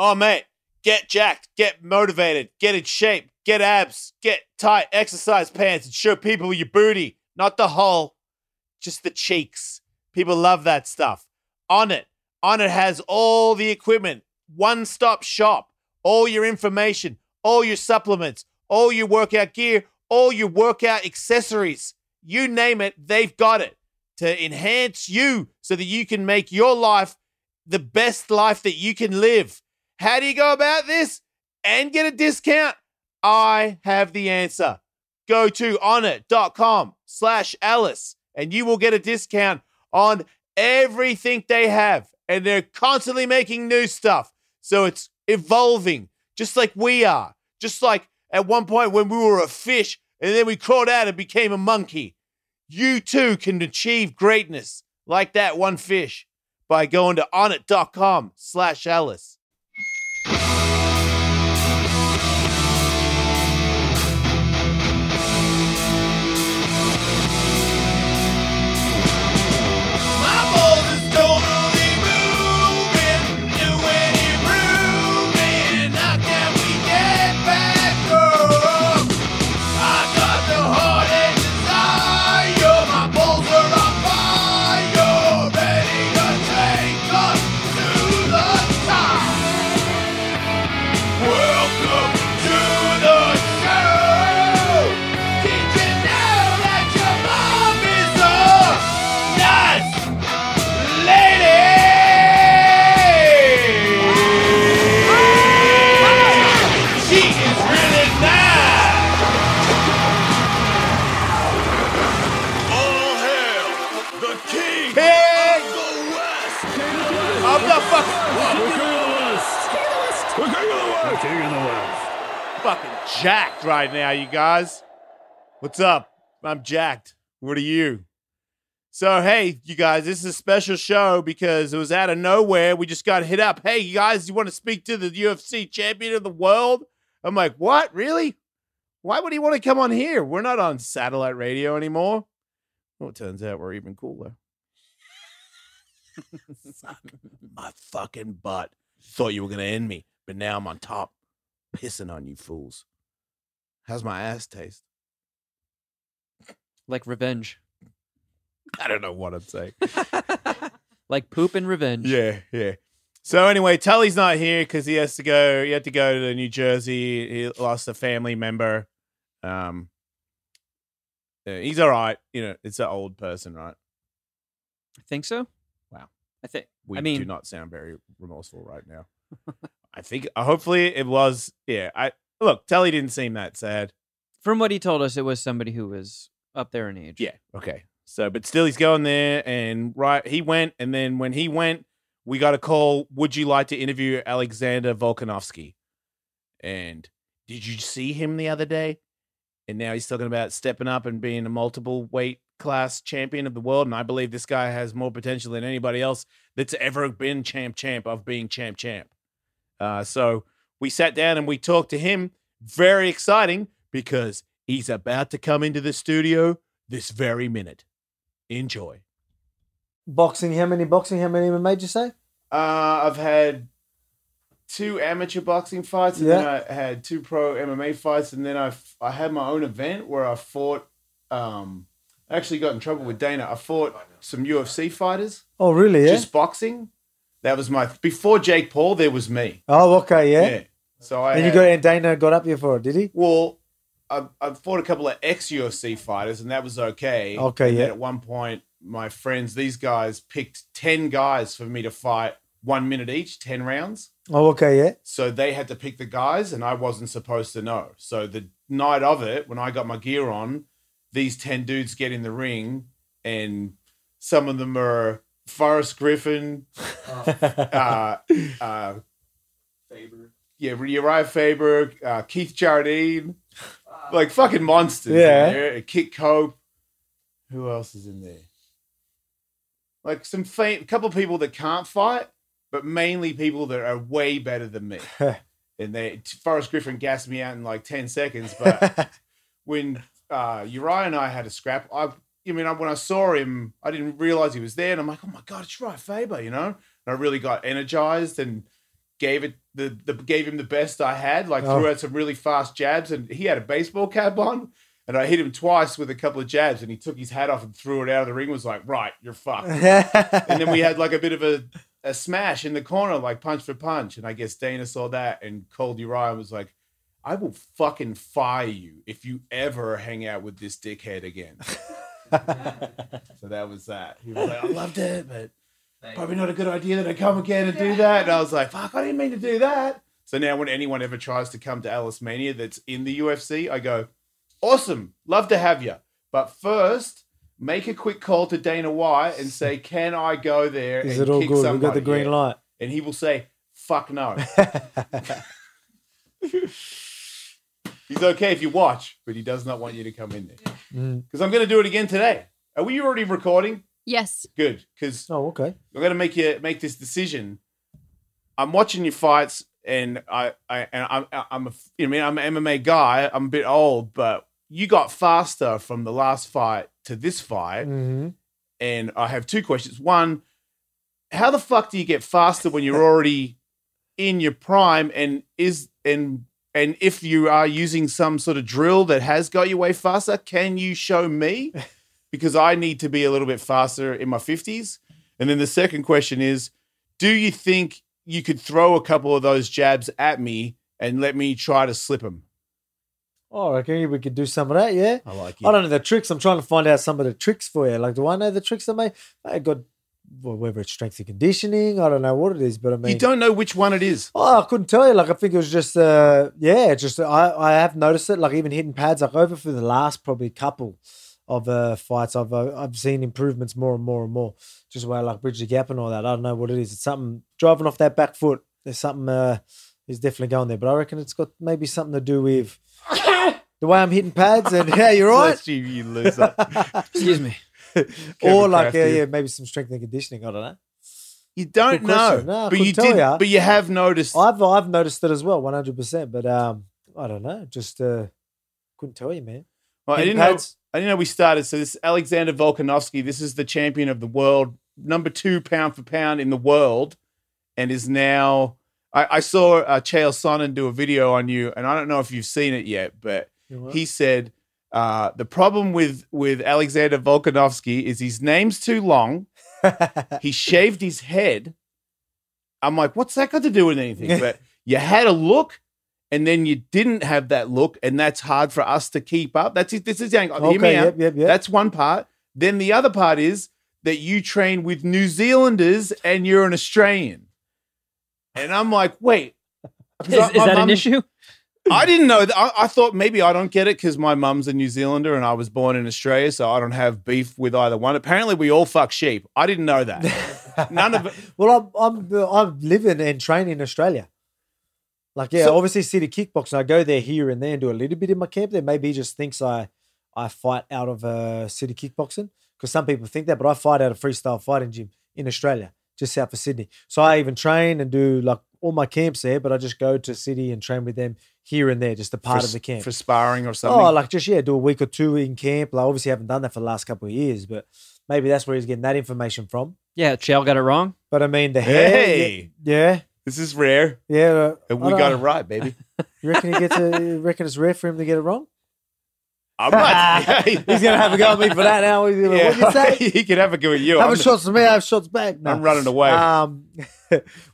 Oh, mate, get jacked, get motivated, get in shape, get abs, get tight exercise pants, and show people your booty, not the hole, just the cheeks. People love that stuff. Onnit, on it has all the equipment, one stop shop, all your information, all your supplements, all your workout gear, all your workout accessories. You name it, they've got it to enhance you so that you can make your life the best life that you can live. How do you go about this and get a discount? I have the answer. Go to onnit.com slash Ellis and you will get a discount on everything they have. And they're constantly making new stuff. So it's evolving, just like we are. Just like at one point when we were a fish and then we crawled out and became a monkey. You too can achieve greatness like that one fish by going to onnit.com slash Ellis. Jacked right now, you guys. What's up? I'm jacked. What are you? So, hey, you guys, this is a special show because it was out of nowhere. We just got hit up. Hey, you guys, you want to speak to the UFC champion of the world? I'm like, what? Really? Why would he want to come on here? We're not on satellite radio anymore. Well, it turns out we're even cooler. My fucking butt. Thought you were going to end me, but now I'm on top, pissing on you fools. How's my ass taste? like revenge. I don't know what I'm saying. like poop and revenge. Yeah, yeah. So anyway, Tully's not here because he has to go. He had to go to New Jersey. He lost a family member. Um, uh, he's all right. You know, it's an old person, right? I think so. Wow. I think. We I mean, do not sound very remorseful right now. I think. Uh, hopefully, it was. Yeah. I look. Tully didn't seem that sad. from what he told us, it was somebody who was up there in age. Yeah. Okay. So, but still, he's going there, and right, he went, and then when he went, we got a call. Would you like to interview Alexander Volkanovski? And did you see him the other day? And now he's talking about stepping up and being a multiple weight class champion of the world. And I believe this guy has more potential than anybody else that's ever been champ champ of being champ champ. Uh, so we sat down and we talked to him. Very exciting because he's about to come into the studio this very minute. Enjoy. Boxing, how many boxing, how many MMA did you say? Uh, I've had two amateur boxing fights, and then I had two pro MMA fights, and then I I had my own event where I fought. Um, I actually got in trouble with Dana. I fought some UFC fighters, Oh, really? Yeah. just boxing. That was my before Jake Paul. There was me. oh, okay, yeah. So I and you had- got and Dana got up here for it, did he? Well, I, I fought a couple of ex UFC fighters, and that was okay. Okay, And yeah. at one point, my friends, these guys, picked ten guys for me to fight one minute each, ten rounds. Oh, okay, yeah. So they had to pick the guys, and I wasn't supposed to know. So the night of it, when I got my gear on, these ten dudes get in the ring, and some of them are Forrest Griffin, uh, uh, Faber. Yeah, Uriah Faber, uh, Keith Jardine, like fucking monsters. in Yeah. there. Kit Cope. Who else is in there? Like some fam- couple people that can't fight, but mainly people that are way better than me. and they Forrest Griffin gassed me out in like ten seconds, but when uh, Uriah and I had a scrap, I, I mean, when I saw him, I didn't realize he was there, and I'm like, oh my god, it's Uriah Faber, you know. And I really got energized, and gave it the, the gave him the best I had. Like Oh. threw out some really fast jabs, and he had a baseball cap on. And I hit him twice with a couple of jabs, and he took his hat off and threw it out of the ring. Was like, right, you're fucked. and then we had like a bit of a, a smash in the corner, like punch for punch. And I guess Dana saw that and called Uriah and was like, I will fucking fire you if you ever hang out with this dickhead again. so that was that. He was like, I loved it, but probably not a good idea that I come again and do that. And I was like, fuck, I didn't mean to do that. So now when anyone ever tries to come to Ellismania that's in the UFC, I go, awesome, love to have you. But first, make a quick call to Dana White and say, can I go there Is and it all kick good? We somebody? got the green Yeah. light. And he will say, fuck no. He's okay if you watch, but he does not want you to come in there. Mm. Because I'm going to do it again today. Are we already recording? Yes. Good, because Oh, okay. I'm going to make you make this decision. I'm watching your fights, and I, I and I'm, I'm a, you know, I mean, I'm an MMA guy. I'm a bit old, but you got faster from the last fight to this fight, hmm and I have two questions. One, how the fuck do you get faster when you're already in your prime? And is and and if you are using some sort of drill that has got you way faster, can you show me? Because I need to be a little bit faster in my fifties. And then the second question is, do you think you could throw a couple of those jabs at me and let me try to slip them? Oh, I reckon we could do some of that. Yeah. I like it. I don't know the tricks. I'm trying to find out some of the tricks for you. Like, do I know the tricks that may? I got well, whether it's strength and conditioning. I don't know what it is, but I mean, You don't know which one it is. Oh, I couldn't tell you. Like, I think it was just, uh, yeah, just I, I have noticed it. Like, even hitting pads, like over for the last probably couple of uh, fights, I've uh, I've seen improvements more and more and more. Just where I like bridge the gap and all that. I don't know what it is. It's something driving off that back foot. There's something uh, is definitely going there. But I reckon it's got maybe something to do with the way I'm hitting pads. And yeah, you're right. Bless you, you loser. Excuse me. or like here. yeah, maybe some strength and conditioning. I don't know. You don't know. No, but you did. ya. But you have noticed. I've I've noticed it as well, 100. percent But um, I don't know. Just uh, couldn't tell you, man. Well, I didn't know. I didn't know we started. So this Alexander Volkanovski. This is the champion of the world, number two pound for pound in the world, and is now. I, I saw uh, Chael Sonnen do a video on you, and I don't know if you've seen it yet, but he said uh, the problem with with Alexander Volkanovski is his name's too long. he shaved his head. I'm like, what's that got to do with anything? But you had a look, and then you didn't have that look, and that's hard for us to keep up. That's it. This is the angle. Hear me okay, out. yep, yep, yep. That's one part. Then the other part is that you train with New Zealanders and you're an Australian. And I'm like, wait, Is, I- is my that an issue? I didn't know that. I, I thought maybe I don't get it because my mum's a New Zealander and I was born in Australia, so I don't have beef with either one. Apparently, we all fuck sheep. I didn't know that. None of it. well, I'm I'm I'm living and training in Australia. Like yeah, So- obviously city kickboxing. I go there here and there and do a little bit in my camp there. Maybe he just thinks I I fight out of uh, city kickboxing because some people think that, but I fight out of freestyle fighting gym in Australia, just south of Sydney. So I even train and do like all my camps there, but I just go to city and train with them here and there, just a part for, of the camp. for sparring or something. Oh, like just yeah, do a week or two in camp. Like obviously, I haven't done that for the last couple of years, but maybe that's where he's getting that information from. Yeah, Chael got it wrong. But I mean, the hair, Hey. yeah, this is rare, yeah. uh, and we don't- got it right, baby. You reckon he gets a? You reckon it's rare for him to get it wrong? I'm not. He's gonna have a go at me for that now. He's gonna, What you say? he could have a go at you. Have I'm, a shots to me. I have shots back. No. I'm running away. Um,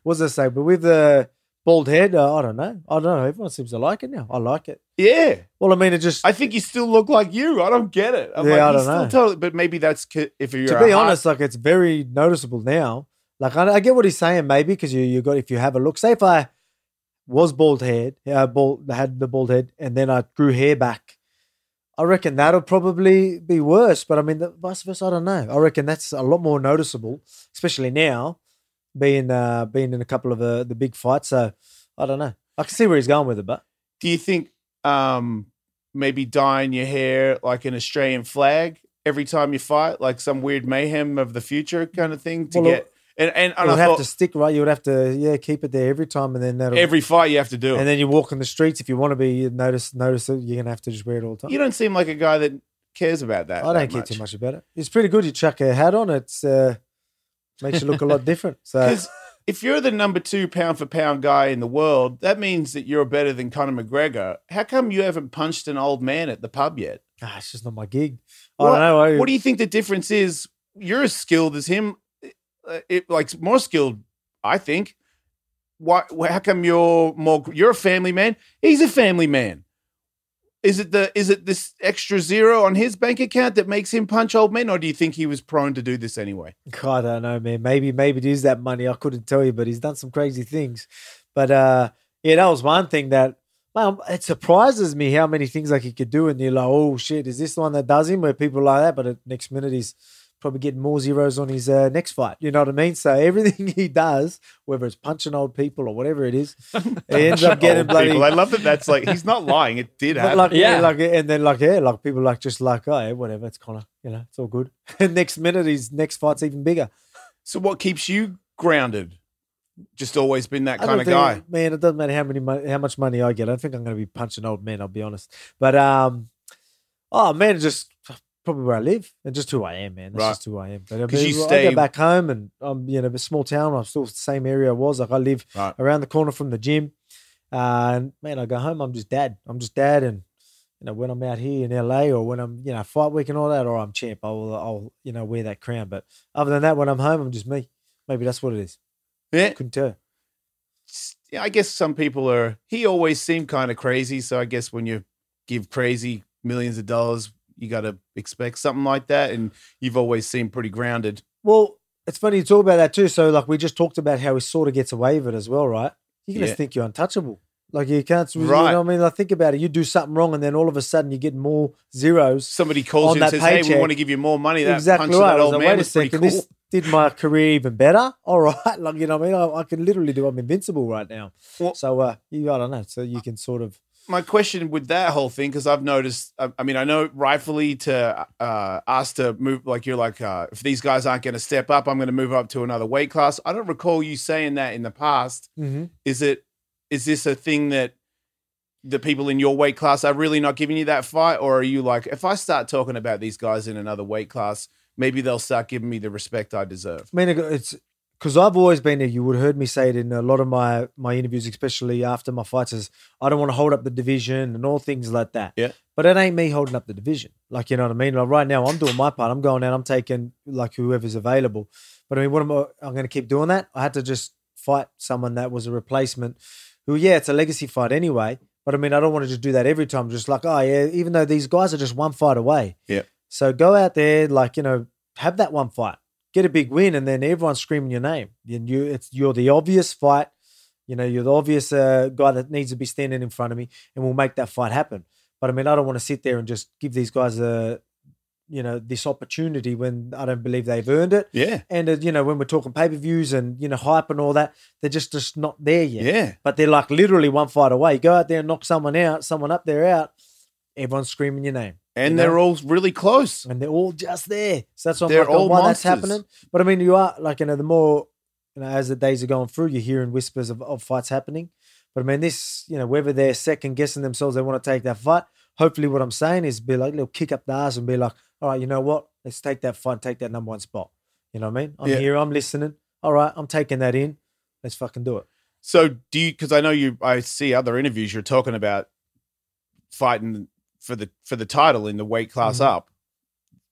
what's I say? But with the bald head, uh, I don't know. I don't know. Everyone seems to like it now. I like it. yeah. Well, I mean, it just I think you still look like you. I don't get it. I'm Yeah, like, I don't still know. Totally, but maybe that's c- if you're to be hard- honest, like it's very noticeable now. Like I, I get what he's saying, maybe because you you got if you have a look. Say if I was bald head, uh, bald had the bald head, and then I grew hair back. I reckon that'll probably be worse. But I mean, the vice versa. I don't know. I reckon that's a lot more noticeable, especially now, being uh, being in a couple of the the big fights. So I don't know. I can see where he's going with it, but Do you think um, maybe dyeing your hair like an Australian flag every time you fight, like some weird mayhem of the future kind of thing to Well, get? And and, and would I have thought to stick right. You would have to yeah keep it there every time, and then that'll every fight you have to do it. and then you walk in the streets if you want to be you notice notice it. You're gonna have to just wear it all the time. you don't seem like a guy that cares about that. I don't that care too much about it. It's pretty good. You chuck a hat on, it's uh, makes you look a lot different. So if you're the number two pound for pound guy in the world, that means that you're better than Conor McGregor. How come you haven't punched an old man at the pub yet? Ah, it's just not my gig. I What- don't know. I, What do you think the difference is? You're as skilled as him, uh, it, like more skilled, I think. Why? How come you're more? You're a family man. He's a family man. Is it the? Is it this extra zero on his bank account that makes him punch old men, or do you think he was prone to do this anyway? God, I don't know, man. Maybe maybe it is that money. I couldn't tell you, but he's done some crazy things. But uh, yeah, that was one thing that well, it surprises me how many things like he could do, and you're like, oh shit, is this the one that does him? Where people like that, but next minute he's probably getting more zeros on his uh, next fight. You know what I mean? So everything he does, whether it's punching old people or whatever it is, he ends up getting bloody. people. I love that. That's like he's not lying. It did happen. like yeah, Yeah. like and then like yeah, like people like just like oh yeah, whatever, it's Conor, you know, it's all good. And next minute his next fight's even bigger. so what keeps you grounded? Just always been that kind of think- guy. Man, it doesn't matter how many money, how much money I get. I don't think I'm going to be punching old men. I'll be honest. But um, oh man, just probably where I live and just who I am, man. That's Right. just who I am. But I you mean, I stay- go back home and I'm you know a small town. I'm still the same area I was. Like I live Right. around the corner from the gym. Uh, and man, I go home. I'm just dad. I'm just dad, and you know when I'm out here in LA or when I'm you know fight week and all that, or I'm champ, I'll I'll you know wear that crown. But other than that, when I'm home, I'm just me. Maybe that's what it is. Yeah. Couldn't tell. yeah, I guess some people are. He always seemed kind of crazy, so I guess when you give crazy millions of dollars, you got to expect something like that. And you've always seemed pretty grounded. Well, it's funny you talk about that too. So, like, we just talked about how he sort of gets away with it as well, right? You can Yeah. just think you're untouchable. Like, you can't, you Right. know what I mean? Like, think about it. You do something wrong, and then all of a sudden you get more zeros. Somebody calls On you and that says, "Hey, we want to give you more money." That exactly punch right. that old like, man wait a second. cool. This did my career even better. All right. Like, you know what I mean? I, I can literally do, I'm invincible right now. Well- so, uh, you, I don't know. So you can sort of, my question with that whole thing because I've noticed. I, I mean, I know rightfully to uh, ask to move. Like you're like, uh, if these guys aren't going to step up, I'm going to move up to another weight class. I don't recall you saying that in the past. Mhm. Is it? Is this a thing that the people in your weight class are really not giving you that fight, or are you like, if I start talking about these guys in another weight class, maybe they'll start giving me the respect I deserve? I mean, it's because I've always been there. You would have heard me say it in a lot of my my interviews, especially after my fights. Is I don't want to hold up the division and all things like that. Yeah. But it ain't me holding up the division. Like you know what I mean. Like right now, I'm doing my part. I'm going out. I'm taking like whoever's available. But I mean, what am I? I'm going to keep doing that. I had to just fight someone that was a replacement. Who, yeah, it's a legacy fight anyway. But I mean, I don't want to just do that every time. Just like, oh yeah, even though these guys are just one fight away. Yeah. So go out there, like you know, have that one fight get a big win, and then everyone's screaming your name. And you, it's you're the obvious fight. You know, you're the obvious uh, guy that needs to be standing in front of me, and we'll make that fight happen. But I mean, I don't want to sit there and just give these guys a, you know, this opportunity when I don't believe they've earned it. Yeah, And uh, you know, when we're talking pay per views and you know hype and all that, they're just just not there yet. yeah. But they're like literally one fight away. Go out there and knock someone out, someone up there out. Everyone's screaming your name And You they're all really close. and they're all just there. So that's what They're I'm like, all why that's happening. But I mean, you are like you know, the more you know, as the days are going through, you're hearing whispers of, of fights happening. But I mean, this you know, whether they're second guessing themselves, they want to take that fight. Hopefully, what I'm saying is be like a little kick up the ass and be like, all right, you know what? Let's take that fight, take that number one spot. You know what I mean? I'm Yeah. here, I'm listening. All right, I'm taking that in. Let's fucking do it. So do you? Because I know you. I see other interviews. You're talking about fighting for the for the title in the weight class Mhm. up.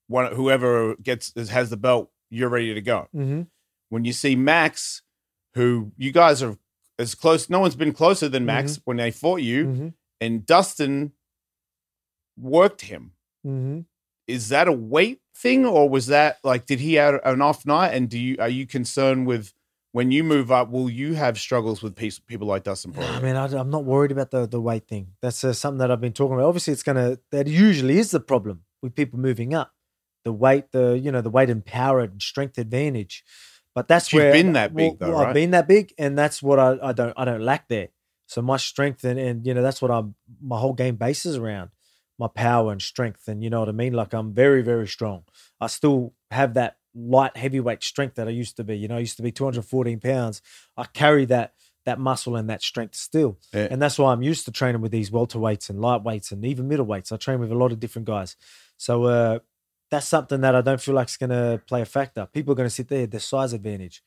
One whoever gets has the belt, you're ready to go. Mm-hmm. When you see Max, who you guys are as close. No one's been closer than Max when they fought you, Mm-hmm. and Dustin worked him. Mm-hmm. Is that a weight thing, or was that like did he have an off night? And do you are you concerned with when you move up? Will you have struggles with pe- people like Dustin Poirier? I mean, I, am not worried about the the weight thing. That's uh, something that I've been talking about. Obviously, it's gonna that usually is the problem with people moving up. The weight, the you know, the weight and power and strength advantage. But that's You've where been that big, though, I've been that big, and that's what I, I don't I don't lack there. So my strength and and you know that's what I'm my whole game bases around my power and strength, and you know what I mean. Like I'm very very strong. I still have that light heavyweight strength that I used to be. You know, I used to be 214 pounds. I carry that that muscle and that strength still. Yeah. And that's why I'm used to training with these welterweights and lightweights and even middleweights. I train with a lot of different guys. So uh, that's something that I don't feel like is going to play a factor. People are going to sit there, the size advantage.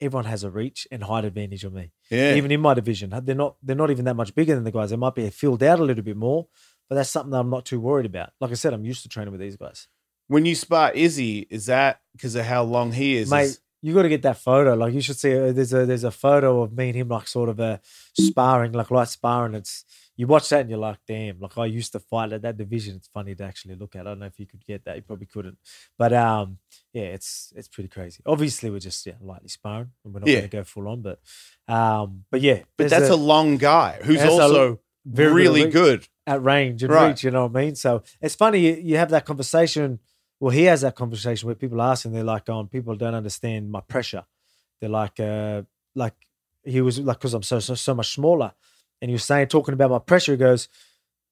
everyone has a reach and height advantage on me. Yeah. Even in my division, they're not they're not even that much bigger than the guys. They might be filled out a little bit more, but that's something that I'm not too worried about. Like I said, I'm used to training with these guys. When you spar Izzy, is that because of how long he is? Mate, you got to get that photo. Like you should see. uh, There's a there's a photo of me and him like sort of a sparring, like light sparring. It's you watch that and you're like, damn. Like I used to fight at that division. It's funny to actually look at. I don't know if you could get that. You probably couldn't. But um, yeah, it's it's pretty crazy. Obviously, we're just yeah lightly sparring, and we're not Yeah. going to go full on. But um, but yeah, but there's that's a, long guy who's that's a also very good really reach. good. at range and Right. reach. You know what I mean? So it's funny you, you have that conversation. Well, he has that conversation where people ask and they're like, "going, people don't understand my pressure." They're like, uh, like he was like, because I'm so, so so much smaller, and he was saying talking about my pressure. He goes,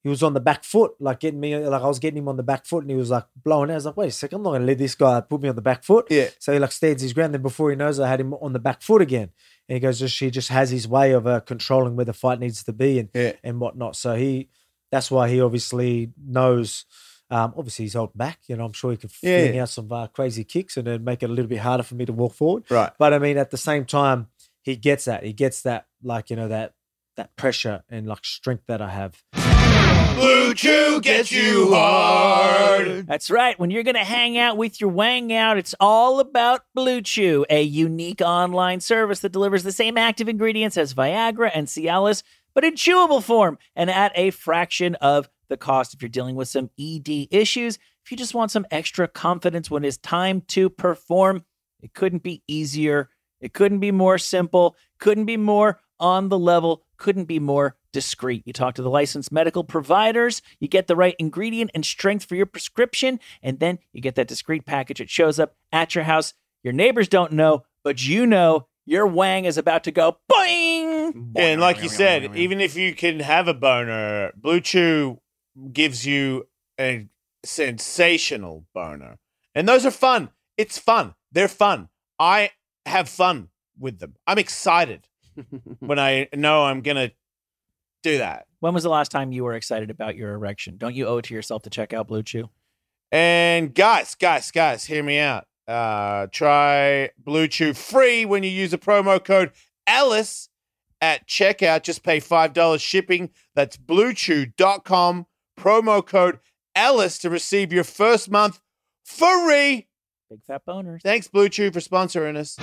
he was on the back foot, like getting me, like I was getting him on the back foot, and he was like blowing out. I was like, wait a second, I'm not gonna let this guy put me on the back foot. Yeah. So he like stands his ground. Then before he knows, it, I had him on the back foot again. And he goes, just he just has his way of uh, controlling where the fight needs to be and Yeah. and whatnot. So he, that's why he obviously knows. Um, obviously, he's holding back. You know, I'm sure he could Yeah, fling yeah. out some uh, crazy kicks and then make it a little bit harder for me to walk forward. Right. But I mean, at the same time, he gets that. He gets that, like you know, that that pressure and like strength that I have. Blue Chew gets you hard. That's right. When you're going to hang out with your wang out, it's all about Blue Chew, a unique online service that delivers the same active ingredients as Viagra and Cialis, but in chewable form and at a fraction of the cost. If you're dealing with some ED issues, if you just want some extra confidence when it's time to perform, it couldn't be easier. It couldn't be more simple. Couldn't be more on the level. Couldn't be more discreet. You talk to the licensed medical providers, you get the right ingredient and strength for your prescription, and then you get that discreet package. It shows up at your house. Your neighbors don't know, but you know your wang is about to go boing. And like you said, even if you can have a boner, Blue Chew gives you a sensational boner. And those are fun. It's fun. They're fun. I have fun with them. I'm excited when I know I'm going to do that. When was the last time you were excited about your erection? Don't you owe it to yourself to check out Blue Chew? And guys, guys, guys, hear me out. Uh, try Blue Chew free when you use a promo code Ellis at checkout. Just pay $5 shipping. That's bluechew.com. Promo code Ellis to receive your first month free. Big fat boners. Thanks, Blue Chew, for sponsoring us.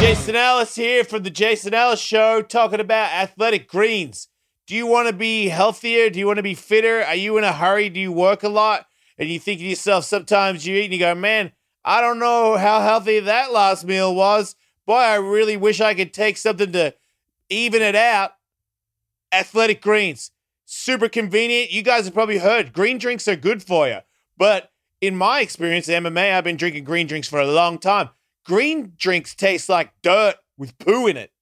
Jason Ellis here from the Jason Ellis Show, talking about athletic greens. Do you want to be healthier? Do you want to be fitter? Are you in a hurry? Do you work a lot? And you think to yourself, sometimes you eat and you go, man, I don't know how healthy that last meal was. Boy, I really wish I could take something to even it out. Athletic greens, super convenient. You guys have probably heard green drinks are good for you. But in my experience in MMA, I've been drinking green drinks for a long time. Green drinks taste like dirt with poo in it.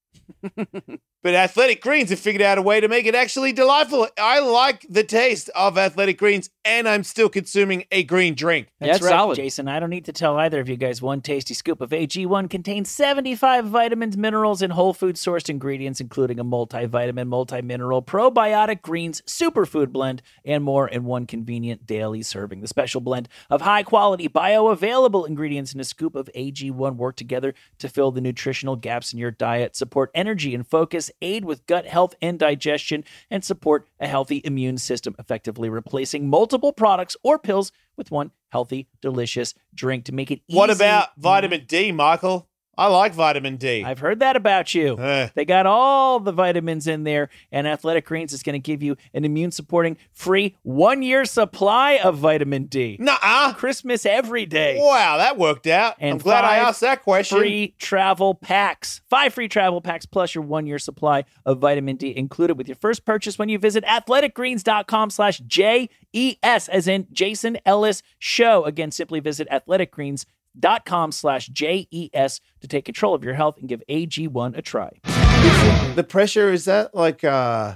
but Athletic Greens have figured out a way to make it actually delightful. I like the taste of Athletic Greens, and I'm still consuming a green drink. Yeah, That's right, solid. Jason. I don't need to tell either of you guys one tasty scoop of AG1 contains 75 vitamins, minerals, and whole food sourced ingredients, including a multivitamin, multi-mineral, probiotic greens, superfood blend, and more in one convenient daily serving. The special blend of high quality, bioavailable ingredients in a scoop of AG1 work together to fill the nutritional gaps in your diet, support energy and focus, aid with gut health and digestion, and support a healthy immune system, effectively replacing multiple products or pills with one healthy, delicious drink to make it easy. What about vitamin D, Michael? I like vitamin D. I've heard that about you. Eh. They got all the vitamins in there, and Athletic Greens is going to give you an immune supporting free one year supply of vitamin D. Nuh-uh. Christmas every day. Wow, that worked out. And I'm glad I asked that question. Free travel packs. Five free travel packs plus your one year supply of vitamin D included with your first purchase when you visit athleticgreens.com slash J-E-S as in Jason Ellis Show. Again, simply visit athleticgreens.com slash J-E-S to take control of your health and give AG1 a try. the pressure is that like uh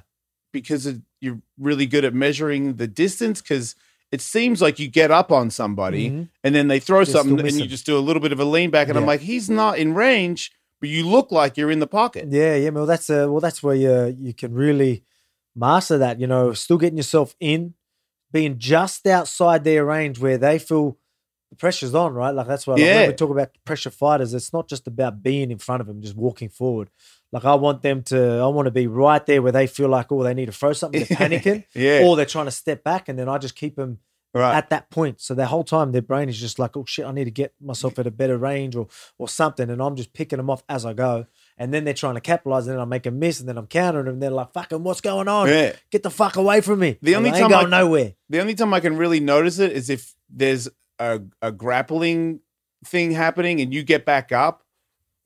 because of, you're really good at measuring the distance because it seems like you get up on somebody Mhm. and then they throw still something and you just do a little bit of a lean back and i'm like he's not in range but you look like you're in the pocket Yeah, yeah. Well, that's uh, well, that's where you you can really master that. You know, still getting yourself in, being just outside their range where they feel the pressure's on, right? Like that's why like, Yeah. when we talk about pressure fighters, it's not just about being in front of them, just walking forward. Like I want them to, I want to be right there where they feel like, oh, they need to throw something, they're panicking, Yeah. or they're trying to step back, and then I just keep them right. at that point. So the whole time their brain is just like, oh shit, I need to get myself at a better range or or something, and I'm just picking them off as I go. And then they're trying to capitalize, and then I make a miss, and then I'm countering them. And they're like, "Fucking, what's going on? yeah. Get the fuck away from me!" The only like, I time I- going nowhere. The only time I can really notice it is if there's a, a grappling thing happening and you get back up.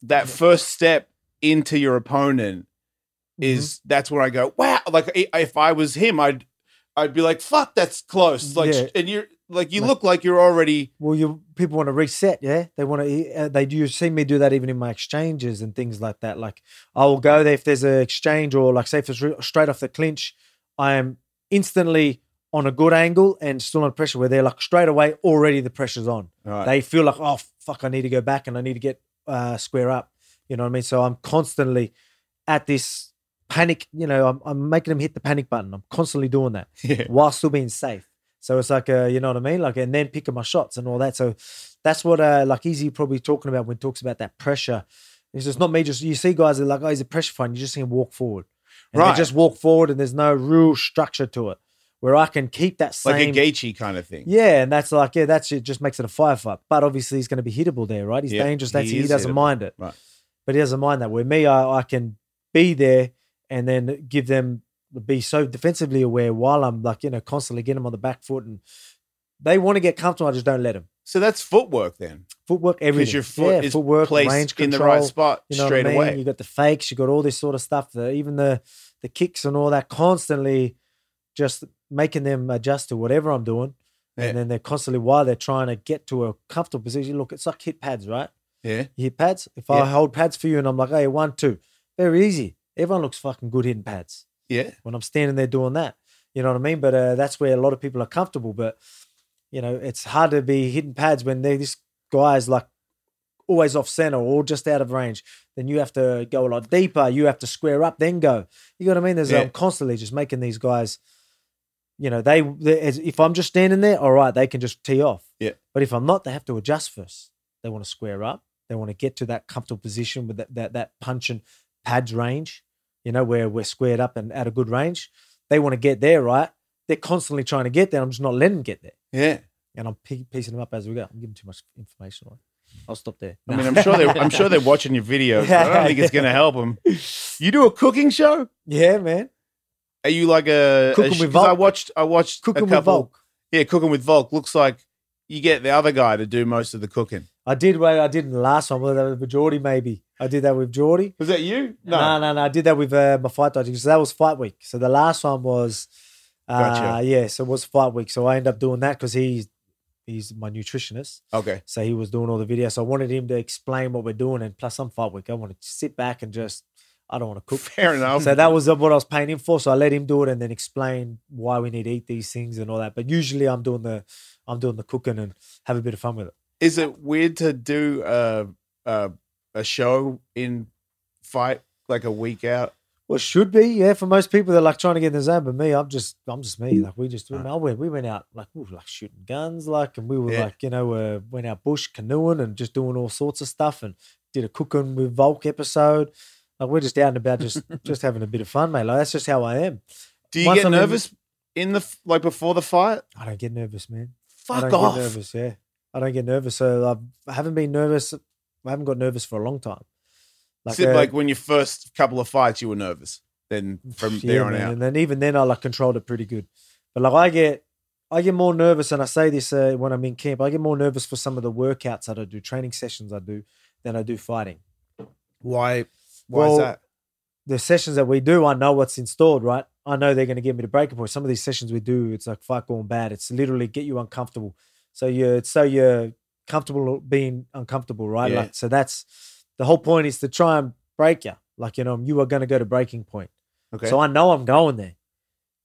That first step into your opponent is that's where I go, wow. Like if I was him, I'd I'd be like, fuck, that's close. Like, Yeah. and you're like, you Like- look like you're already. Well, you people want to reset, yeah. They want to. Uh, they do. You see me do that even in my exchanges and things like that. Like I will go there if there's an exchange or like say if it's re- straight off the clinch, I am instantly on a good angle and still on pressure. Where they're like straight away already the pressure's on. Right. They feel like oh fuck, I need to go back and I need to get uh, square up. You know what I mean? So I'm constantly at this panic. You know, I'm, I'm making them hit the panic button. I'm constantly doing that yeah. while still being safe. So it's like, uh, you know what I mean? Like, and then picking my shots and all that. So that's what, uh, like, Izzy probably talking about when he talks about that pressure. It's just not me. Just you see guys are like, oh, he's a pressure fighter. You just see him walk forward, and Right. They just walk forward, and there's no real structure to it. Where I can keep that same, Like a Gaethje kind of thing. yeah, and that's like, yeah, that's it. Just makes it a firefight. But obviously, he's going to be hittable there, right? He's Yeah, dangerous. That's he he, doesn't hittable. mind it, Right. but he doesn't mind that. Where me, I, I can be there and then give them be so defensively aware while I'm like you know constantly getting them on the back foot and they want to get comfortable. I just don't let them. So that's footwork then. Footwork, everything. your foot yeah, is footwork, Placed range in the right spot You know straight I mean? away. You got the fakes, you got all this sort of stuff. The, even the the kicks and all that. Constantly, just making them adjust to whatever I'm doing, Yeah. and then they're constantly while they're trying to get to a comfortable position. Look, it's like hit pads, right? Yeah. You hit pads. If Yeah. I hold pads for you and I'm like, hey, one, two, very easy. Everyone looks fucking good hitting pads Yeah. when I'm standing there doing that. You know what I mean? But uh, that's where a lot of people are comfortable. But you know, it's hard to be hitting pads when this guy's like always off center or just out of range. Then you have to go a lot deeper. You have to square up, then go. You know what I mean? There's Yeah. I'm constantly just making these guys. You know, they, they as- if I'm just standing there, all right, they can just tee off. Yeah. But if I'm not, they have to adjust first. They want to square up. They want to get to that comfortable position with that that, that punch and pads range. You know, where we're squared up and at a good range. They want to get there, right? They're constantly trying to get there. I'm just not letting them get there, Yeah. and I'm piecing them up as we go. I'm giving too much information on. I'll stop there. I mean, I'm sure they're I'm sure they're watching your videos. I don't think it's going to help them. You do a cooking show? yeah, man. Are you like a, a Cooking sh- with 'cause I watched I watched Cooking a with. Volk. Yeah, cooking with Volk looks like you get the other guy to do most of the cooking. I did what I did in the last one. Whether that was with Geordie, maybe I did that with Geordie. Was that you? No, no, no. I did that with uh, my fight dodging. So that was fight week. So the last one was, uh, Gotcha. yeah. So it was fight week. So I ended up doing that because he's he's my nutritionist. Okay. So he was doing all the videos. So I wanted him to explain what we're doing. And plus, I'm fight week, I wanted to sit back and just I don't want to cook. Fair enough. So that was what I was paying him for. So I let him do it and then explain why we need to eat these things and all that. But usually I'm doing the I'm doing the cooking and have a bit of fun with it. Is it weird to do a a, a show in fight like a week out? Well, it should be, yeah. For most people, they're like trying to get in the zone, but me, I'm just, I'm just me. Like we just, I went, we went out, like we were like shooting guns, like, and we were Yeah. like, you know, uh, went out bush canoeing and just doing all sorts of stuff, and did a cooking with Volk episode. Like we're just out and about, just, just having a bit of fun, mate. Like that's just how I am. Do you Once get I'm in- nervous in the f- like before the fight? I don't get nervous, man. I Fuck don't off. get nervous. Yeah, I don't get nervous. So I've, I haven't been nervous. I haven't got nervous for a long time. Like, it uh, like when your first couple of fights, you were nervous. Then from yeah, there on man, out, and then even then I like controlled it pretty good. But like I get, I get more nervous, and I say this uh, when I'm in camp. I get more nervous for some of the workouts that I do, training sessions I do, than I do fighting. why? Why is that? The sessions that we do, I know what's installed, right? I know they're going to get me to breaking point. Some of these sessions we do, it's like fuck going bad. It's literally get you uncomfortable. So you're so you're comfortable being uncomfortable, right? Yeah. Like so that's the whole point is to try and break you. Like you know, you are going to go to breaking point. Okay. So I know I'm going there.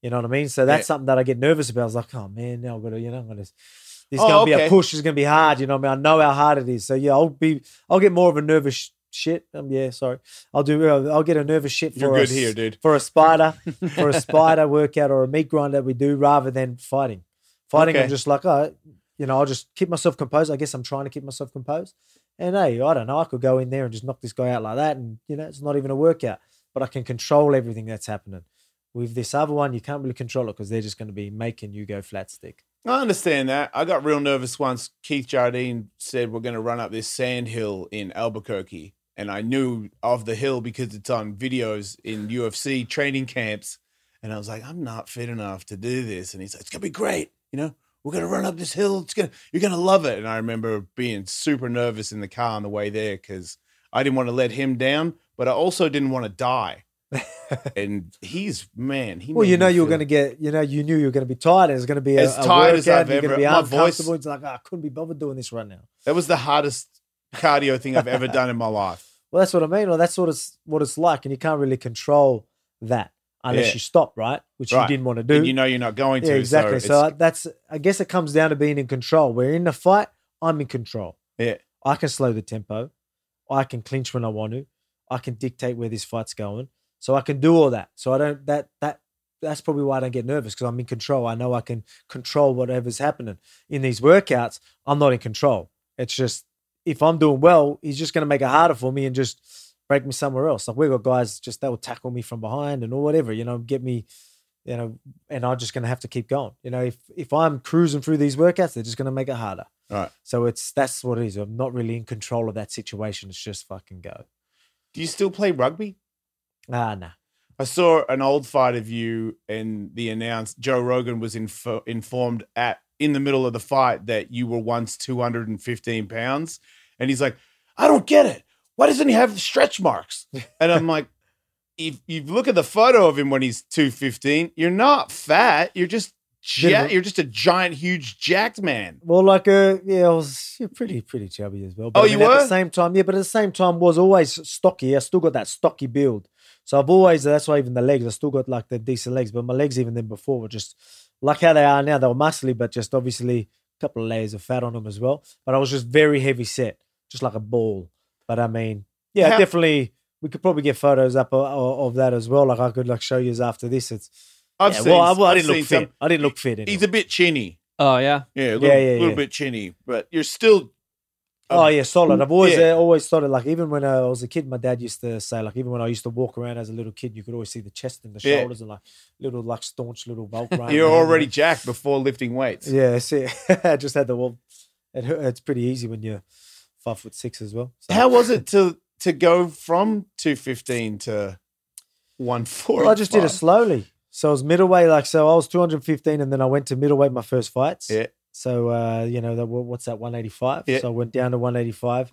You know what I mean? So that's Yeah. something that I get nervous about. I was like, oh man, now I've got to, you know, I'm gonna this is Oh, gonna be a push, it's gonna be hard, you know what I mean? I know how hard it is. So yeah, I'll be I'll get more of a nervous shit. Um, yeah, sorry. I'll do uh, I'll get a nervous shit for You're a good s- here, dude. For a spider, for a spider workout or a meat grind that we do rather than fighting. Fighting, Okay. I'm just like, oh, you know, I'll just keep myself composed. I guess I'm trying to keep myself composed. And hey, I don't know, I could go in there and just knock this guy out like that, and you know, it's not even a workout. But I can control everything that's happening. With this other one, you can't really control it because they're just going to be making you go flat stick. I understand that. I got real nervous once Keith Jardine said we're going to run up this sand hill in Albuquerque. And I knew of the hill because it's on videos in UFC training camps. And I was like, I'm not fit enough to do this. And he's like, it's going to be great. You know, we're going to run up this hill. It's going to, you're going to love it. And I remember being super nervous in the car on the way there because I didn't want to let him down, but I also didn't want to die. and he's, man, he Well, you know you were going to get, you know, you knew you were going to be tired. It's going to be a, As a tired as I've You're ever- be my voice-. It's like, "Ah, I couldn't be bothered doing this right now. That was the hardest cardio thing I've ever done in my life. Well, that's what I mean. Well, that's what it's what it's like, and you can't really control that unless Yeah. you stop, right? Which Right. you didn't want to do. And you know you're not going to. exactly. So, So, that's, I guess, it comes down to being in control. We're in the fight, I'm in control. yeah. I can slow the tempo. I can clinch when I want to. I can dictate where this fight's going. So I can do all that. So I don't that that that's probably why I don't get nervous because I'm in control. I know I can control whatever's happening. In these workouts, I'm not in control. It's just if I'm doing well, he's just gonna make it harder for me and just break me somewhere else. Like we've got guys just that will tackle me from behind and or whatever, you know, get me, you know, and I'm just gonna have to keep going. You know, if if I'm cruising through these workouts, they're just gonna make it harder. Right. So it's that's what it is. I'm not really in control of that situation. It's just fucking go. Do you still play rugby? Ah, nah. I saw an old fight of you, and the announced Joe Rogan was info, informed at in the middle of the fight that you were once 215 pounds, and he's like, "I don't get it. Why doesn't he have stretch marks?" And I'm like, "If you look at the photo of him when he's 215, you're not fat. You're just ja- you're just a giant, huge, jacked man." Well, like, uh, yeah, I was yeah, pretty, pretty chubby as well. But Oh, I you mean, At the same time, yeah, but at the same time, was always stocky. I still got that stocky build. So I've always, that's why even the legs, I still got like the decent legs. But my legs, even then before, were just like how they are now. They were muscly, but just obviously a couple of layers of fat on them as well. But I was just very heavy set, just like a ball. But I mean, yeah, How- definitely. We could probably get photos up of, of that as well. Like I could like show you after this. It's I've yeah, seen. well, I, well, I didn't look fit. some- I didn't look fit. Anyway. He's a bit chinny. Oh yeah. Yeah, a little, Yeah, yeah, little yeah. bit chinny, but you're still. Oh yeah, solid. I've always Yeah. uh, always thought it like even when I was a kid, my dad used to say like even when I used to walk around as a little kid, you could always see the chest and the Yeah. shoulders and like little like staunch little bulk. You're already jacked before lifting weights. yeah. See, I just had the well. It, it's pretty easy when you're five foot six as well. So. How was it to to go from 215 to 140? Well, I just did it slowly. So I was middleweight, like so. I was 215, and then I went to middleweight my first fights. Yeah. So uh, you know, that what's that 185? Yeah. So I went down to 185,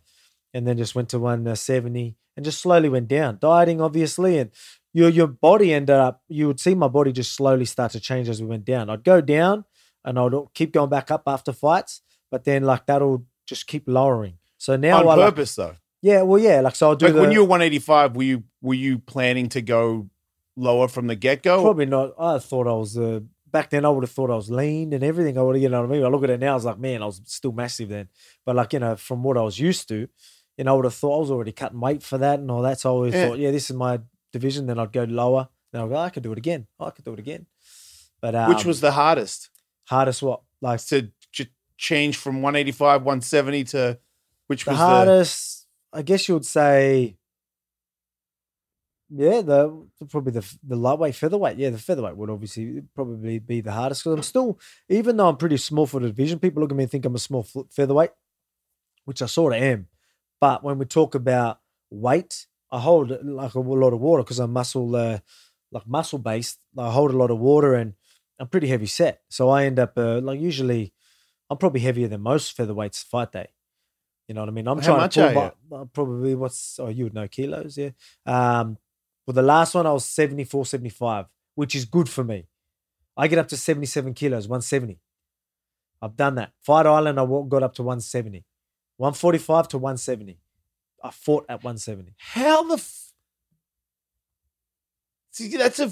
and then just went to 170, and just slowly went down, dieting obviously, and your your body ended up. You would see my body just slowly start to change as we went down. I'd go down, and I'd keep going back up after fights, but then like that'll just keep lowering. So now on I like, purpose though. yeah, well, yeah, like so I'll do Like the, when you were 185, were you were you planning to go lower from the get go? Probably not. I thought I was uh, back then. I would have thought I was lean and everything. I would, have, you know what I mean. I look at it now. I was like, man, I was still massive then. But like you know, from what I was used to, you know, I would have thought I was already cutting weight for that and all that. So I always Yeah. thought, yeah, this is my division. Then I'd go lower. Then I'd go, I could do it again. I could do it again. But um, Which was the hardest hardest? What like to ch- change from 185, 170 to which was the was hardest? I guess you would say. Yeah, the probably the the lightweight featherweight. Yeah, the featherweight would obviously probably be the hardest because I'm still, even though I'm pretty small for the division, people look at me and think I'm a small featherweight, which I sort of am. But when we talk about weight, I hold like a lot of water because I'm muscle, uh, like muscle based. I hold a lot of water and I'm pretty heavy set. So I end up uh, like usually, I'm probably heavier than most featherweights fight day. You know what I mean? I'm How trying to pull my, uh, probably what's oh you would know kilos, yeah. Um, well, the last one I was 74, 75, which is good for me. I get up to 77 kilos, 170. I've done that. Fight Island, I got up to 170. 145 to 170. I fought at 170. How the f- See that's a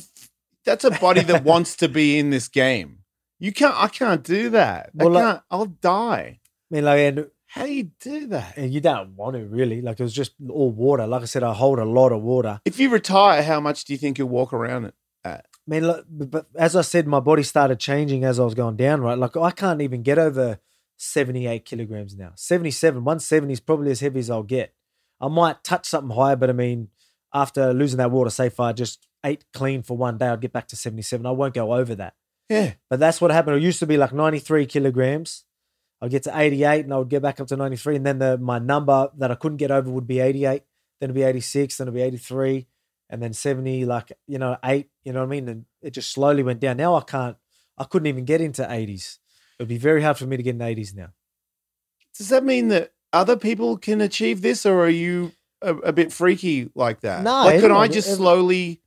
that's a body that wants to be in this game. You can't I can't do that. Well, I like- can't I'll die. I mean, like, and, How do you do that? and you don't want to really. Like, it was just all water. Like I said, I hold a lot of water. If you retire, how much do you think you'll walk around it? I mean, look, but, but as I said, my body started changing as I was going down, right? Like, I can't even get over 78 kilograms now. 77. 170 is probably as heavy as I'll get. I might touch something higher, but I mean, after losing that water, say if I just ate clean for one day, I'd get back to 77. I won't go over that. Yeah. But that's what happened. It used to be like 93 kilograms. I'd get to 88 and I would get back up to 93. And then the my number that I couldn't get over would be 88. Then it'd be 86. Then it'd be 83. And then 70, like, you know, eight, you know what I mean? And it just slowly went down. Now I can't, I couldn't even get into 80s. It would be very hard for me to get in 80s now. Does that mean that other people can achieve this, or are you a, a bit freaky like that? No, like, can I just slowly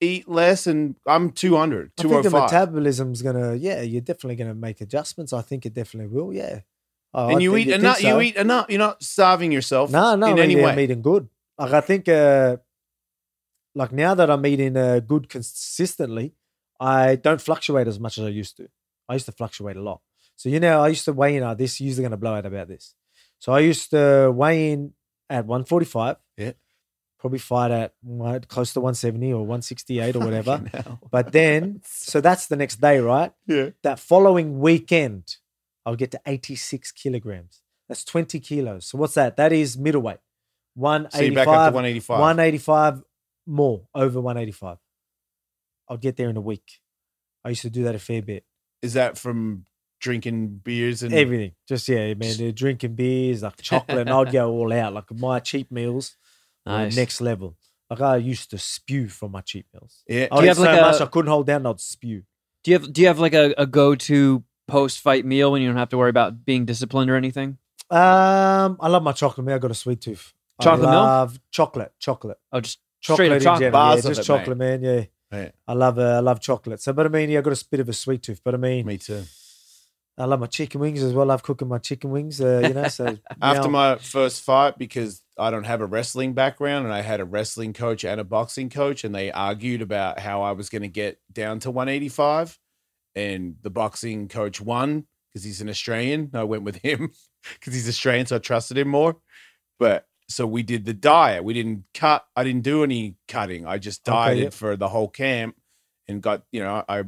eat less and I'm 200, I think the 205? metabolism's gonna, yeah, you're definitely gonna make adjustments. I think it definitely will, yeah. Oh, I and you think- eat think enough. so. You eat enough. You're not starving yourself. No, no, in any way. I'm eating good. Like I think, uh, like now that I'm eating uh, good consistently, I don't fluctuate as much as I used to. I used to fluctuate a lot. So you know, I used to weigh in. Uh, this usually going to blow out about this. So I used to weigh in at 145. Probably fight at what, close to 170 or 168 or whatever. But then, so that's the next day, right? yeah. That following weekend, I'll get to 86 kilograms. That's 20 kilos. So what's that? That is middleweight. So you're back up to 185, 185. 185 more, over 185. I'll get there in a week. I used to do that a fair bit. Is that from drinking beers and Everything. Just, yeah, man, they're drinking beers, like chocolate, and I'd go all out. Like my cheap meals Nice. next level. Like I used to spew from my cheat meals. Yeah. I you would have so like much a- I couldn't hold down, I'd spew. Do you have do you have like a, a go to post fight meal when you don't have to worry about being disciplined or anything? Um, I love my chocolate milk. I got a sweet tooth. Chocolate I milk? love chocolate, chocolate, Oh, just chocolate straight up in chocolate. general. Bars yeah, of just it, mate. chocolate, man. Yeah, Yeah. I love uh, I love chocolate. So, but I mean, yeah, I got a bit of a sweet tooth. But I mean, Me too. I love my chicken wings as well. I love cooking my chicken wings. Uh, you know, so After now- my first fight, because I don't have a wrestling background and I had a wrestling coach and a boxing coach, and they argued about how I was going to get down to 185. And the boxing coach won because he's an Australian. I went with him because he's Australian, so I trusted him more. But so we did the diet. We didn't cut, I didn't do any cutting. I just Okay, dieted yep. for the whole camp and got, you know, I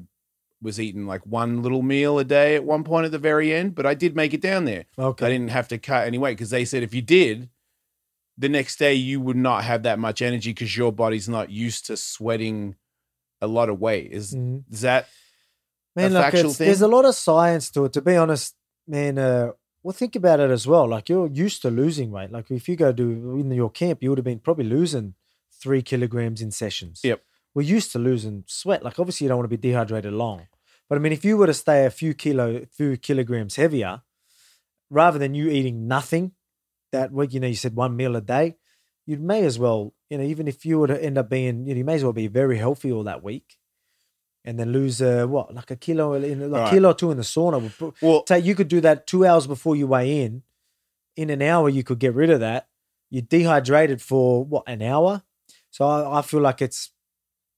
was eating like one little meal a day at one point at the very end, but I did make it down there. okay, I didn't have to cut any weight because they said if you did, the next day you would not have that much energy because your body's not used to sweating a lot of weight. Is Mhm. is that man, a like factual it's, there's a lot of science to it. To be honest, man, uh, well, think about it as well. Like you're used to losing weight. Like if you go to in your camp, you would have been probably losing three kilograms in sessions. Yep. We're used to losing sweat. Like obviously you don't want to be dehydrated long. But I mean, if you were to stay a few kilo, few kilograms heavier, rather than you eating nothing that week, you know, you said one meal a day, you may as well, you know, even if you were to end up being, you know, you may as well be very healthy all that week, and then lose uh, what, like a kilo, in, like Right. kilo or two in the sauna. Would well? say you could do that two hours before you weigh in. In an hour, you could get rid of that. You're dehydrated for what an hour, so I, I feel like it's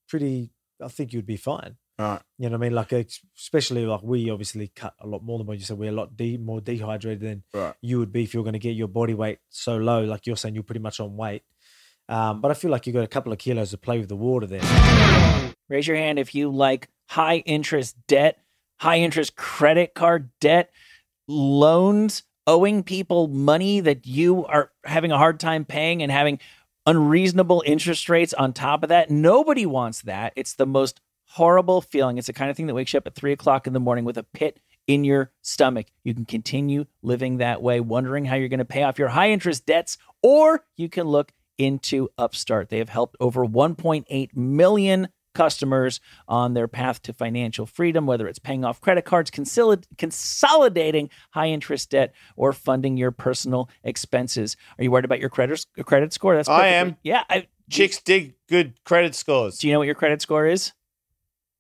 pretty. I think you'd be fine. Right. You know what I mean? Like especially like we obviously cut a lot more than what you said. We're a lot de- more dehydrated than Right. you would be if you're going to get your body weight so low. Like you're saying, you're pretty much on weight. Um, but I feel like you got a couple of kilos to play with the water there. Raise your hand if you like high interest debt, high interest credit card debt, loans, owing people money that you are having a hard time paying and having unreasonable interest rates on top of that. Nobody wants that. It's the most horrible feeling. It's the kind of thing that wakes you up at three o'clock in the morning with a pit in your stomach. You can continue living that way, wondering how you're going to pay off your high interest debts, or you can look into Upstart. They have helped over 1.8 million customers on their path to financial freedom, whether it's paying off credit cards, consolid- consolidating high interest debt, or funding your personal expenses. Are you worried about your credit credit score? That's I am. Yeah. I, Chicks dig good credit scores. do you know what your credit score is?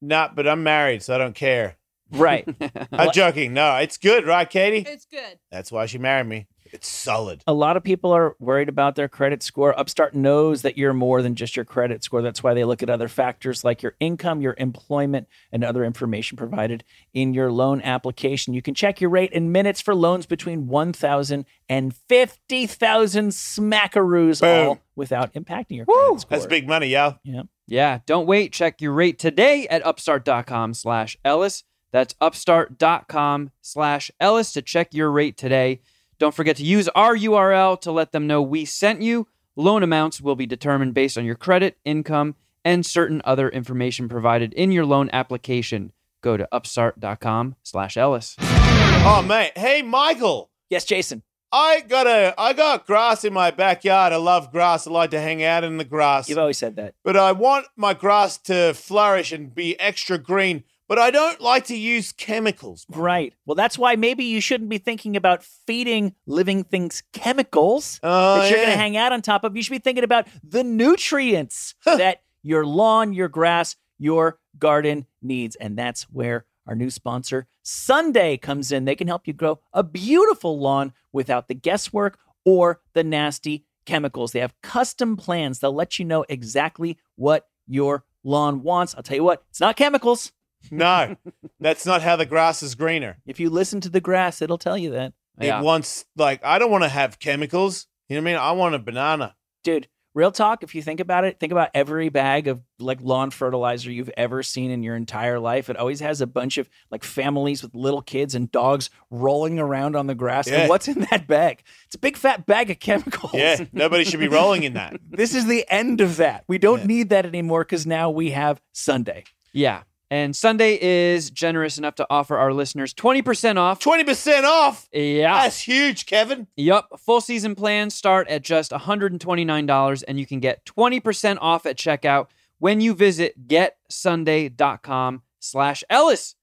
Not, but I'm married, so I don't care. Right. I'm joking. No, it's good, right, Katie? It's good. That's why she married me. It's solid. a lot of people are worried about their credit score. Upstart knows that you're more than just your credit score. That's why they look at other factors like your income, your employment, and other information provided in your loan application. You can check your rate in minutes for loans between 1,000 and 50,000 smackaroos, Boom. all without impacting your credit score. That's big money, yo. Yeah. Yeah, don't wait. Check your rate today at upstart.com slash Ellis. That's upstart.com slash Ellis to check your rate today. Don't forget to use our URL to let them know we sent you. Loan amounts will be determined based on your credit, income, and certain other information provided in your loan application. Go to upstart.com slash Ellis. Oh, mate. Hey, Michael. Yes, Jason. I got a I got grass in my backyard. I love grass. I like to hang out in the grass. You've always said that. But I want my grass to flourish and be extra green. But I don't like to use chemicals. Right. Well, that's why maybe you shouldn't be thinking about feeding living things chemicals Oh, that you're going to hang out on top of. You should be thinking about the nutrients that your lawn, your grass, your garden needs. And that's where our new sponsor, Sunday, comes in. They can help you grow a beautiful lawn without the guesswork or the nasty chemicals. They have custom plans. They'll let you know exactly what your lawn wants. I'll tell you what, it's not chemicals. No, that's not how the grass is greener. If you listen to the grass, it'll tell you that. Yeah. It wants like I don't want to have chemicals. You know what I mean? I want a banana. Dude, real talk, if you think about it, think about every bag of like lawn fertilizer you've ever seen in your entire life. It always has a bunch of like families with little kids and dogs rolling around on the grass. Yeah. And what's in that bag? It's a big fat bag of chemicals. Yeah, nobody should be rolling in that. This is the end of that. We don't Yeah. need that anymore because now we have Sunday. Yeah. And Sunday is generous enough to offer our listeners 20% off. Twenty percent off. Yeah. That's huge, Kevin. Yup. Full season plans start at just $129 and you can get 20% off at checkout when you visit getsunday.com slash Ellis.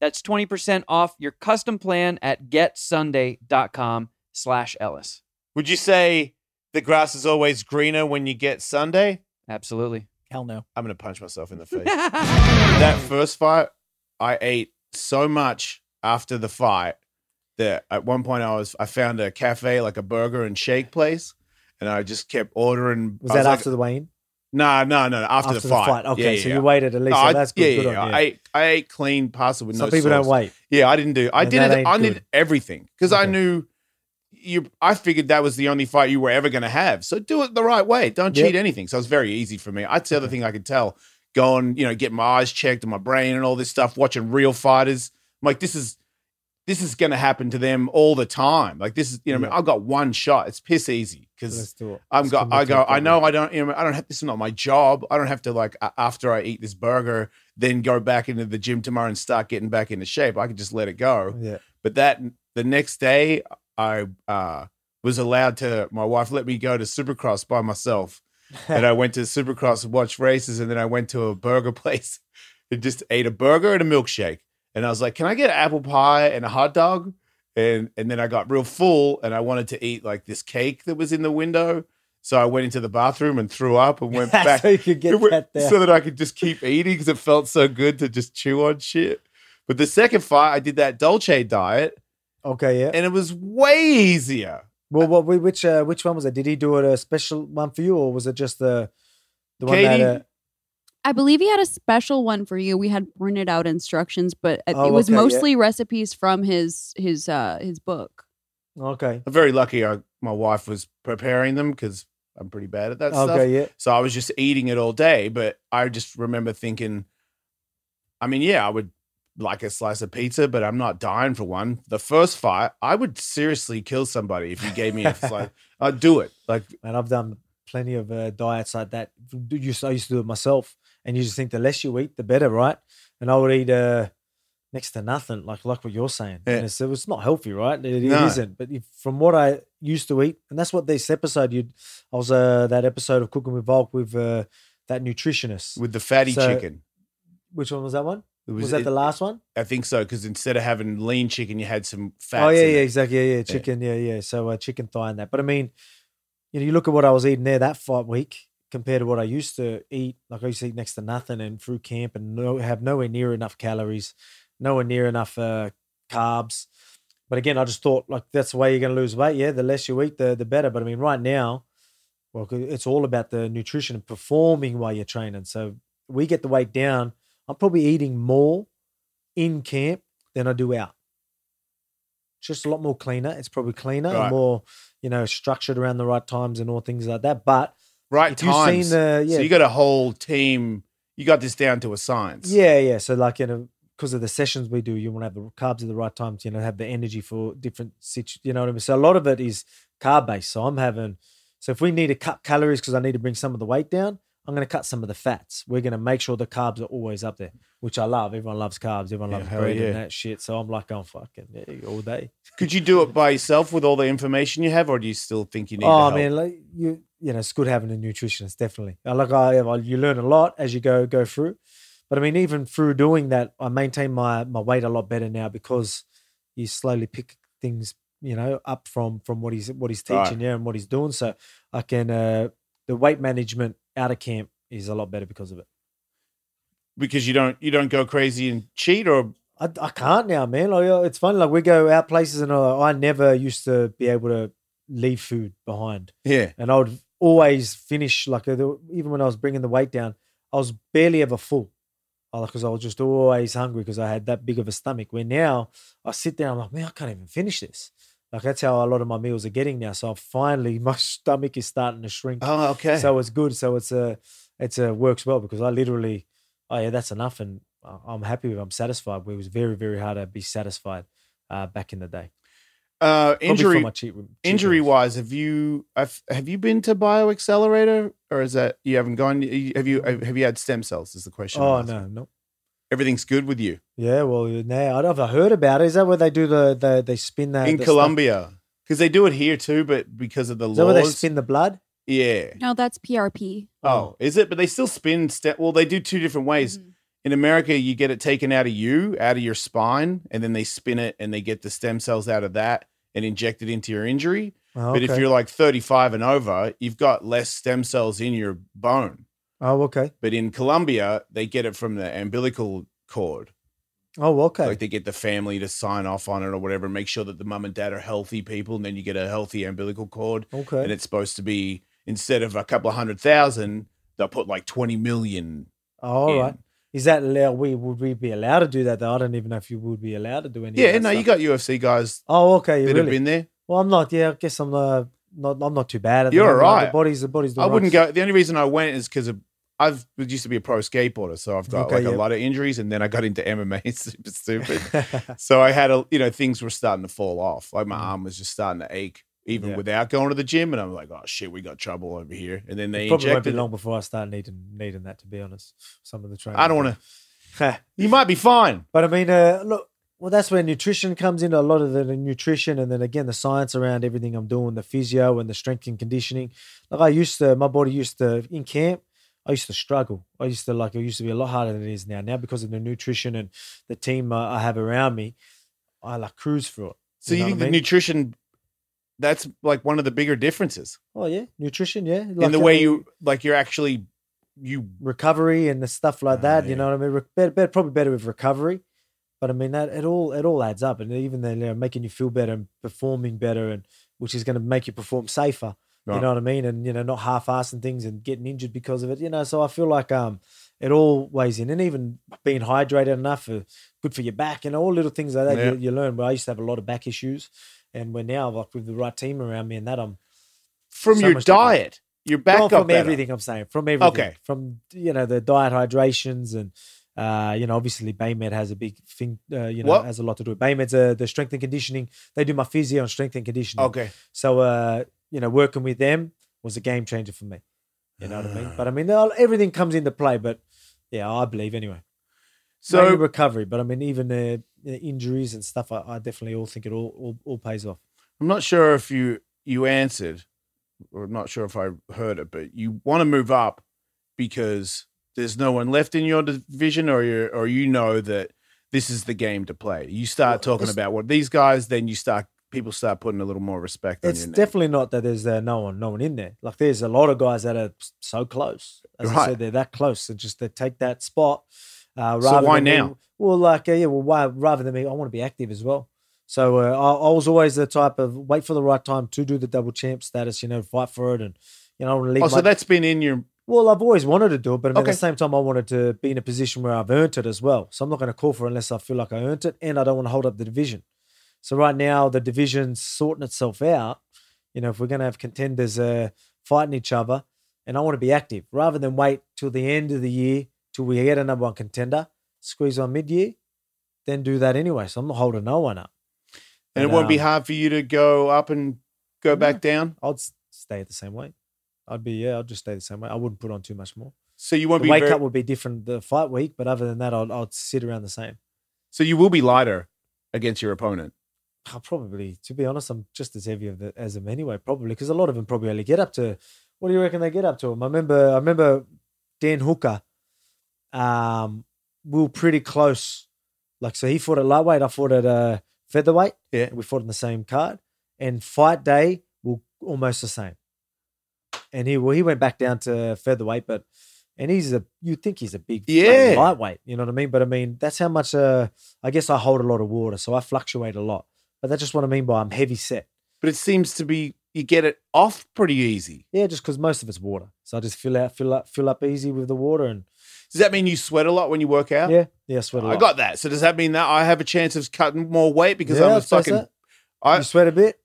That's 20% off your custom plan at getsunday.com slash Ellis. Would you say the grass is always greener when you get Sunday? Absolutely. Hell no. I'm gonna punch myself in the face. that first fight, I ate so much after the fight that at one point I was I found a cafe like a burger and shake place, and I just kept ordering. Was I that like, after the weigh-in? No, no, no. After, After the fight. Okay, Yeah, yeah, so yeah. you waited at least. No, so I- that's good. yeah, good yeah. I ate, I ate clean pasta with Some no people sauce. don't wait. Yeah, I didn't do. I And did it. I did everything because I knew you. I figured that was the only fight you were ever going to have. So do it the right way. Don't Yep. cheat anything. So it was very easy for me. That's the other thing I could tell. Going, you know, get my eyes checked and my brain and all this stuff. Watching real fighters, I'm like this is this is going to happen to them all the time. Like this is, you know, I mean, Yeah. I've got one shot. It's piss easy because Let's do it. I'm Let's go. come I go. I know. I don't. You know. I don't have. This is not my job. I don't have to like after I eat this burger, then go back into the gym tomorrow and start getting back into shape. I could just let it go. Yeah. But that the next day, I uh, was allowed to. My wife let me go to Supercross by myself, and I went to Supercross and watched races, and then I went to a burger place and just ate a burger and a milkshake. And I was like, "Can I get an apple pie and a hot dog?" And and then I got real full, and I wanted to eat like this cake that was in the window. So I went into the bathroom and threw up and went back so you could get that there. so that I could just keep eating because it felt so good to just chew on shit. But the second fight, I did that Dolce diet, okay, yeah. and it was way easier. Well, what? Which uh, which one was it? Did he do it a special one for you, or was it just the the one that? Uh, I believe he had a special one for you. We had printed out instructions, but it, Oh, it was okay, yeah. mostly recipes from his his uh his book. okay. I'm very lucky. I, my wife was preparing them because I'm pretty bad at that stuff. Okay, yeah. So I was just eating it all day. But I just remember thinking, I mean, yeah, I would like a slice of pizza, but I'm not dying for one. The first fight, I would seriously kill somebody if you gave me a slice. I'd do it. Like, And I've done plenty of uh, diets like that. I used to do it myself, and you just think the less you eat, the better, right? And I would eat uh, next to nothing, like like what you're saying. Yeah. And it's, it's not healthy, right? It, it No. isn't. But if, from what I used to eat, and that's what this episode you, I was uh, that episode of Cooking with Volk with uh, that nutritionist. with the fatty So, chicken. Which one was that one? It Was, that it- the last one? I think so because instead of having lean chicken, you had some fat. oh yeah, yeah, exactly. Yeah, yeah, chicken. Yeah, yeah. So uh, chicken thigh and that. But I mean, you know, you look at what I was eating there that fight week compared to what I used to eat. Like I used to eat next to nothing and through camp and no, have nowhere near enough calories, nowhere near enough uh, carbs. But again, I just thought like that's the way you're going to lose weight. Yeah, the less you eat, the the better. But I mean, right now, well, it's all about the nutrition and performing while you're training. So we get the weight down. I'm probably eating more in camp than I do out. Just a lot more cleaner. It's probably cleaner Right. and more, you know, structured around the right times and all things like that. But right if you've seen times. the yeah, So you got a whole team. You got this down to a science. yeah, yeah. So like you know, because of the sessions we do, you want to have the carbs at the right times, you know, have the energy for different situ you know what I mean? So a lot of it is carb based. So I'm having so if we need to cut calories because I need to bring some of the weight down, I'm going to cut some of the fats. We're going to make sure the carbs are always up there, which I love. Everyone loves carbs. Everyone loves hell bread yeah. and that shit. So I'm like, I'm fucking yeah, all day. Could you do it by yourself with all the information you have, or do you still think you need? Oh man, like you, you know, it's good having a nutritionist. Definitely. Like I, I, you learn a lot as you go go through. But I mean, even through doing that, I maintain my my weight a lot better now because you slowly pick things, you know, up from from what he's what he's Right. teaching, yeah, and what he's doing. So I can uh the weight management out of camp is a lot better because of it. because you don't you don't go crazy and cheat, or I, I can't now, man. Like uh, it's funny. Like we go out places, and uh, I never used to be able to leave food behind. yeah, and I would always finish like uh, even when I was bringing the weight down, I was barely ever full, because I was just always hungry because I had that big of a stomach. Where now I sit down, I'm like, man, I can't even finish this. Like that's how a lot of my meals are getting now. So finally, my stomach is starting to shrink. oh okay. So it's good. So it's a it's a works well because I literally, oh yeah, that's enough, and I'm happy with. I'm satisfied. It was very very hard to be satisfied uh, back in the day. uh, injury my cheat, cheat injury wise, have you have, have you been to BioXcellerator, or is that you haven't gone? Have you have you had stem cells? Is the question? Oh no, no. Everything's good with you Yeah, well, now I don't know if I heard about it. Is that where they do the, the they spin that in the Colombia because they do it here too, but because of the Is that where they spin the blood? yeah. No, that's PRP. Oh, is it? But they still spin. Ste- well, they do two different ways. Mhm. In America, you get it taken out of you, out of your spine, and then they spin it and they get the stem cells out of that and inject it into your injury. Oh, But if okay. you're like 35 and over, you've got less stem cells in your bone. Oh okay, But in Colombia, they get it from the umbilical cord. oh okay, Like they get the family to sign off on it or whatever, and make sure that the mum and dad are healthy people, and then you get a healthy umbilical cord. okay. And it's supposed to be instead of a couple of hundred thousand, they'll put like 20 million. oh, all in. right. Is that allowed? we would we be allowed to do that though? I don't even know if you would be allowed to do any. of Yeah, no, you got UFC guys Oh, okay. You that really? have been there. Well, I'm not. Yeah, I guess I'm uh, not. I'm not too bad at. You're. Like, alright. The body's the body's. I doing wouldn't go. The only reason I went is because I've used to be a pro skateboarder, so I've got Okay, like yeah. a lot of injuries, and then I got into MMA. Super stupid. so I had a, you know, things were starting to fall off. Like my Mm. arm was just starting to ache, even Yeah. without going to the gym. And I'm like, oh shit, we got trouble over here. And then they It probably won't be long before I start needing needing that. To be honest, some of the training. I don't want to. You might be fine. But I mean, uh, look, well, that's where nutrition comes into a lot of the, the nutrition, and then again the science around everything I'm doing, the physio and the strength and conditioning. Like I used to, my body used to in camp. I used to struggle. I used to like it used to be a lot harder than it is now. Now because of the nutrition and the team uh, I have around me, I like cruise through it. So you, think the mean? nutrition? That's like one of the bigger differences Oh yeah, nutrition. Yeah, in the way uh, you like. You're actually you. recovery and the stuff like that. yeah. You know what I mean? Re- better, better, probably better with recovery. But I mean that it all it all adds up, and even then, you know, making you feel better and performing better, and which is going to make you perform safer. You know what I mean? And you know, not half-assing things and getting injured because of it. You know, so I feel like um, it all weighs in, and even being hydrated enough for good for your back, and all little things like that Yeah. you, you learn. But I used to have a lot of back issues, and we're now like with the right team around me, and that I'm From So your diet, your back well, from better. everything I'm saying, from everything. Okay. From you know the diet hydrations and uh, you know obviously Baymed has a big thing. Uh, you know What? has a lot to do with Baymed's uh, the strength and conditioning. They do my physio and strength and conditioning. Okay. So uh, you know working with them was a game changer for me. You know what I mean? But I mean everything comes into play. But yeah, I believe anyway. So So recovery, but I mean even uh, injuries and stuff. I, I definitely all think it all, all all pays off. I'm not sure if you you answered, or I'm not sure if I heard it, but you want to move up because there's no one left in your division, or you or you know that this is the game to play. You start Well, talking about what these guys, then you start people start putting a little more respect on It's definitely not that there's uh, no one, no one in there. Like there's a lot of guys that are so close. As I Right. said, they're that close, and just they take that spot. Uh, So why now? well, like uh, yeah, well, why rather than me, I want to be active as well. So uh, I, I was always the type of wait for the right time to do the double champ status. You know, fight for it, and you know, I want to leave. Oh, so my- that's been in your well, I've always wanted to do it, but I mean, Okay. at the same time, I wanted to be in a position where I've earned it as well. So I'm not going to call for it unless I feel like I earned it, and I don't want to hold up the division. So right now, the division's sorting itself out. You know, if we're going to have contenders uh, fighting each other, and I want to be active rather than wait till the end of the year till we get a number one contender, squeeze on mid year. then do that anyway. So I'm not holding no one up. And it won't be um, hard for you to go up and go back down. I'd stay at the same weight. I'd be yeah. I'd just stay the same weight. I wouldn't put on too much more. So you won't The be weight very, cut would be different the fight week, but other than that, I'd, I'd sit around the same. so you will be lighter against your opponent. I'll probably, to be honest, I'm just as heavy as them anyway. Probably because a lot of them probably only get up to. What do you reckon they get up to? I remember. I remember Dan Hooker. Um, we were pretty close. Like so, he fought at lightweight. I fought at uh, featherweight. Yeah. we fought in the same card. And fight day, we were almost the same. And he well, he went back down to featherweight, but and he's a you think he's a big Yeah. lightweight. You know what I mean? But I mean that's how much. Uh, I guess I hold a lot of water, so I fluctuate a lot. But that's just what I mean by I'm heavy set. But it seems to be you get it off pretty easy. Yeah, just because most of it's water, so I just fill out, fill up, fill up easy with the water, and Does that mean you sweat a lot when you work out? yeah, yeah, sweat a lot. I got that. So does that mean that I have a chance of cutting more weight because yeah, I'm a fucking. I you sweat a bit.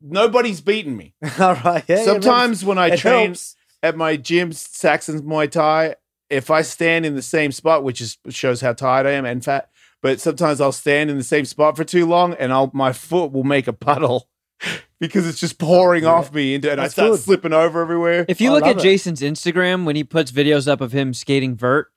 nobody's beating me. All right, yeah. yeah, Sometimes when I train helps. at my gym, Saxon's Muay Thai, if I stand in the same spot, which is shows how tired I am and fat, but sometimes I'll stand in the same spot for too long and I'll my foot will make a puddle because it's just pouring Yeah. off me into and I start good. slipping over everywhere. If you I look at it. Jason's Instagram when he puts videos up of him skating vert,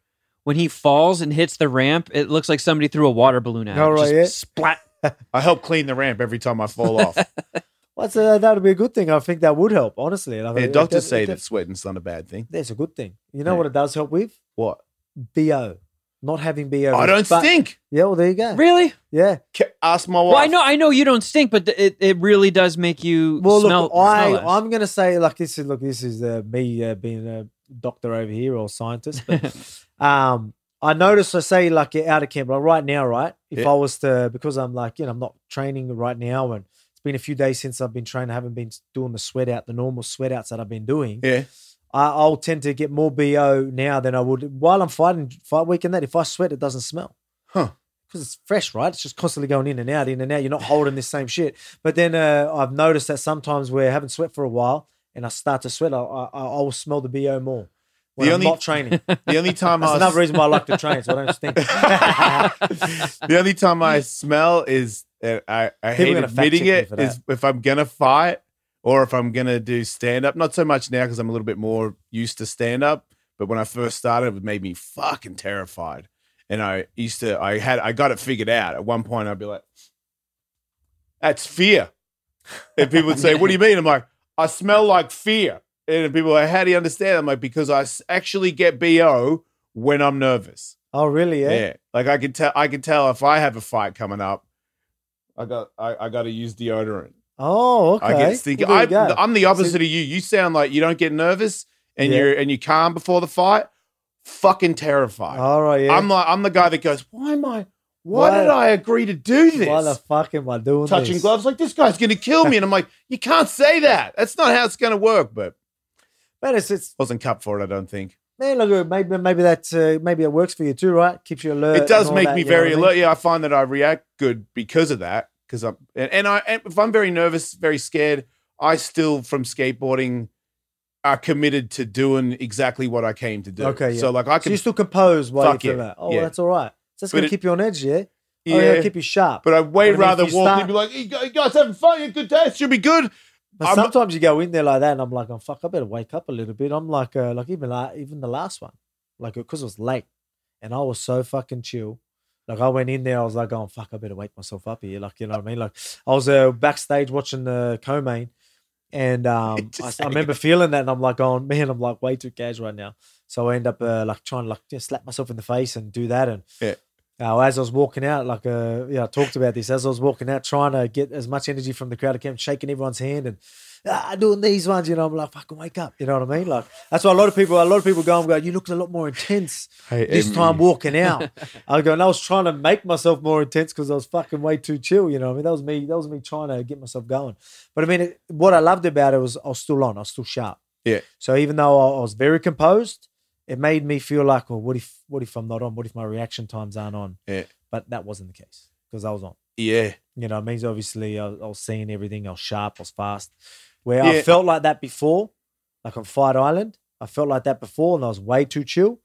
when he falls and hits the ramp, it looks like somebody threw a water balloon at him. Oh, right, Just yeah. Splat. I help clean the ramp every time I fall off. What's uh, that would be a good thing. I think that would help, honestly. Like, yeah, doctors it- say it- that sweating's not a bad thing. That's a good thing. You know Yeah. what it does help with? What? BO. Not having BO. I don't But- stink. Yeah, well, there you go. Really? Yeah. Ca- Ask my wife. Well, I know, I know you don't stink, but th- it, it really does make you Well, smell. look, I, smell I'm gonna say like this is look this is uh, me uh, being a doctor over here or scientist, but um, I noticed I say like you're out of camp like right now, right? If Yeah. I was to because I'm like you know I'm not training right now and it's been a few days since I've been training, I haven't been doing the sweat out, the normal sweat outs that I've been doing. Yeah. I, I'll tend to get more BO now than I would while I'm fighting fight week and that. If I sweat, it doesn't smell. Huh. Because it's fresh, right? It's just constantly going in and out, in and out. You're not holding this same shit. But then uh, I've noticed that sometimes where I haven't sweat for a while and I start to sweat, I, I, I will smell the BO more when The I'm only- not training. The only time That's I another reason why I like to train, so I don't stink. the only time I smell is uh, I, I People hate are gonna fact admitting it for if I'm gonna fight or if I'm gonna do stand up. Not so much now because I'm a little bit more used to stand up. But when I first started, it made me fucking terrified. And I used to, I had, I got it figured out. At one point, I'd be like, "That's fear," and people would say, "What do you mean?" I'm like, "I smell like fear." And people are like, "How do you understand?" I'm like, "Because I actually get bo when I'm nervous." oh, really? Yeah. Yeah. Like I can tell I can tell if I have a fight coming up, I got I, I gotta use deodorant. Oh, okay. I get stinky. Well, I, there you go. I'm the opposite of you. You sound like you don't get nervous and Yeah. you're and you calm before the fight. Fucking terrified. All right, yeah. I'm like I'm the guy that goes, Why am I why, Why- did I agree to do this? Why the fuck am I doing Touching this? gloves like this guy's gonna kill me. And I'm like, you can't say that. That's not how it's gonna work. But Man, it's, it's wasn't cut for it, I don't think. man. Look, maybe maybe that uh, maybe it works for you too, right? Keeps you alert. it does make that, me very what I mean? alert. Yeah, I find that I react good because of that. Because I'm and, I and if I'm very nervous, very scared, I still from skateboarding are committed to doing exactly what I came to do. Okay, yeah. So like I can So you still compose while Fuck you feel yeah, that. Oh, yeah. that's all right. So that's But gonna it- keep you on edge, yeah. yeah. Oh, yeah, keep you sharp. but I'd way But I mean, if rather walk start- and be like, "You guys- you guys having fun? You good day? It should be good." But I'm- sometimes you go in there like that, and I'm like, oh fuck, I better wake up a little bit. I'm like, uh, like even la- even the last one, like because it was late, and I was so fucking chill. Like I went in there, I was like, oh fuck, I better wake myself up here. Like you know what I mean? Like I was uh, backstage watching the co-main, and um, I, I remember feeling that, and I'm like, oh man, I'm like way too casual right now. So I end up uh, like trying to like just slap myself in the face and do that, and Yeah. Uh, as I was walking out, like uh, yeah, I talked about this. As I was walking out, trying to get as much energy from the crowd, I kept shaking everyone's hand and ah, doing these ones. You know, I'm like, fucking wake up. You know what I mean? Like that's why a lot of people, a lot of people go and go, you look a lot more intense this time walking out. I go, and I was trying to make myself more intense because I was fucking way too chill. You know, what I mean, that was me. That was me trying to get myself going. But I mean, it, what I loved about it was I was still on. I was still sharp. Yeah. So even though I, I was very composed, it made me feel like, well, what if, what if I'm not on? What if my reaction times aren't on? Yeah. But that wasn't the case because I was on. Yeah, You know, it means obviously I, I was seeing everything. I was sharp. I was fast. Where Yeah. I felt like that before, like on Fight Island, I felt like that before, and I was way too chill.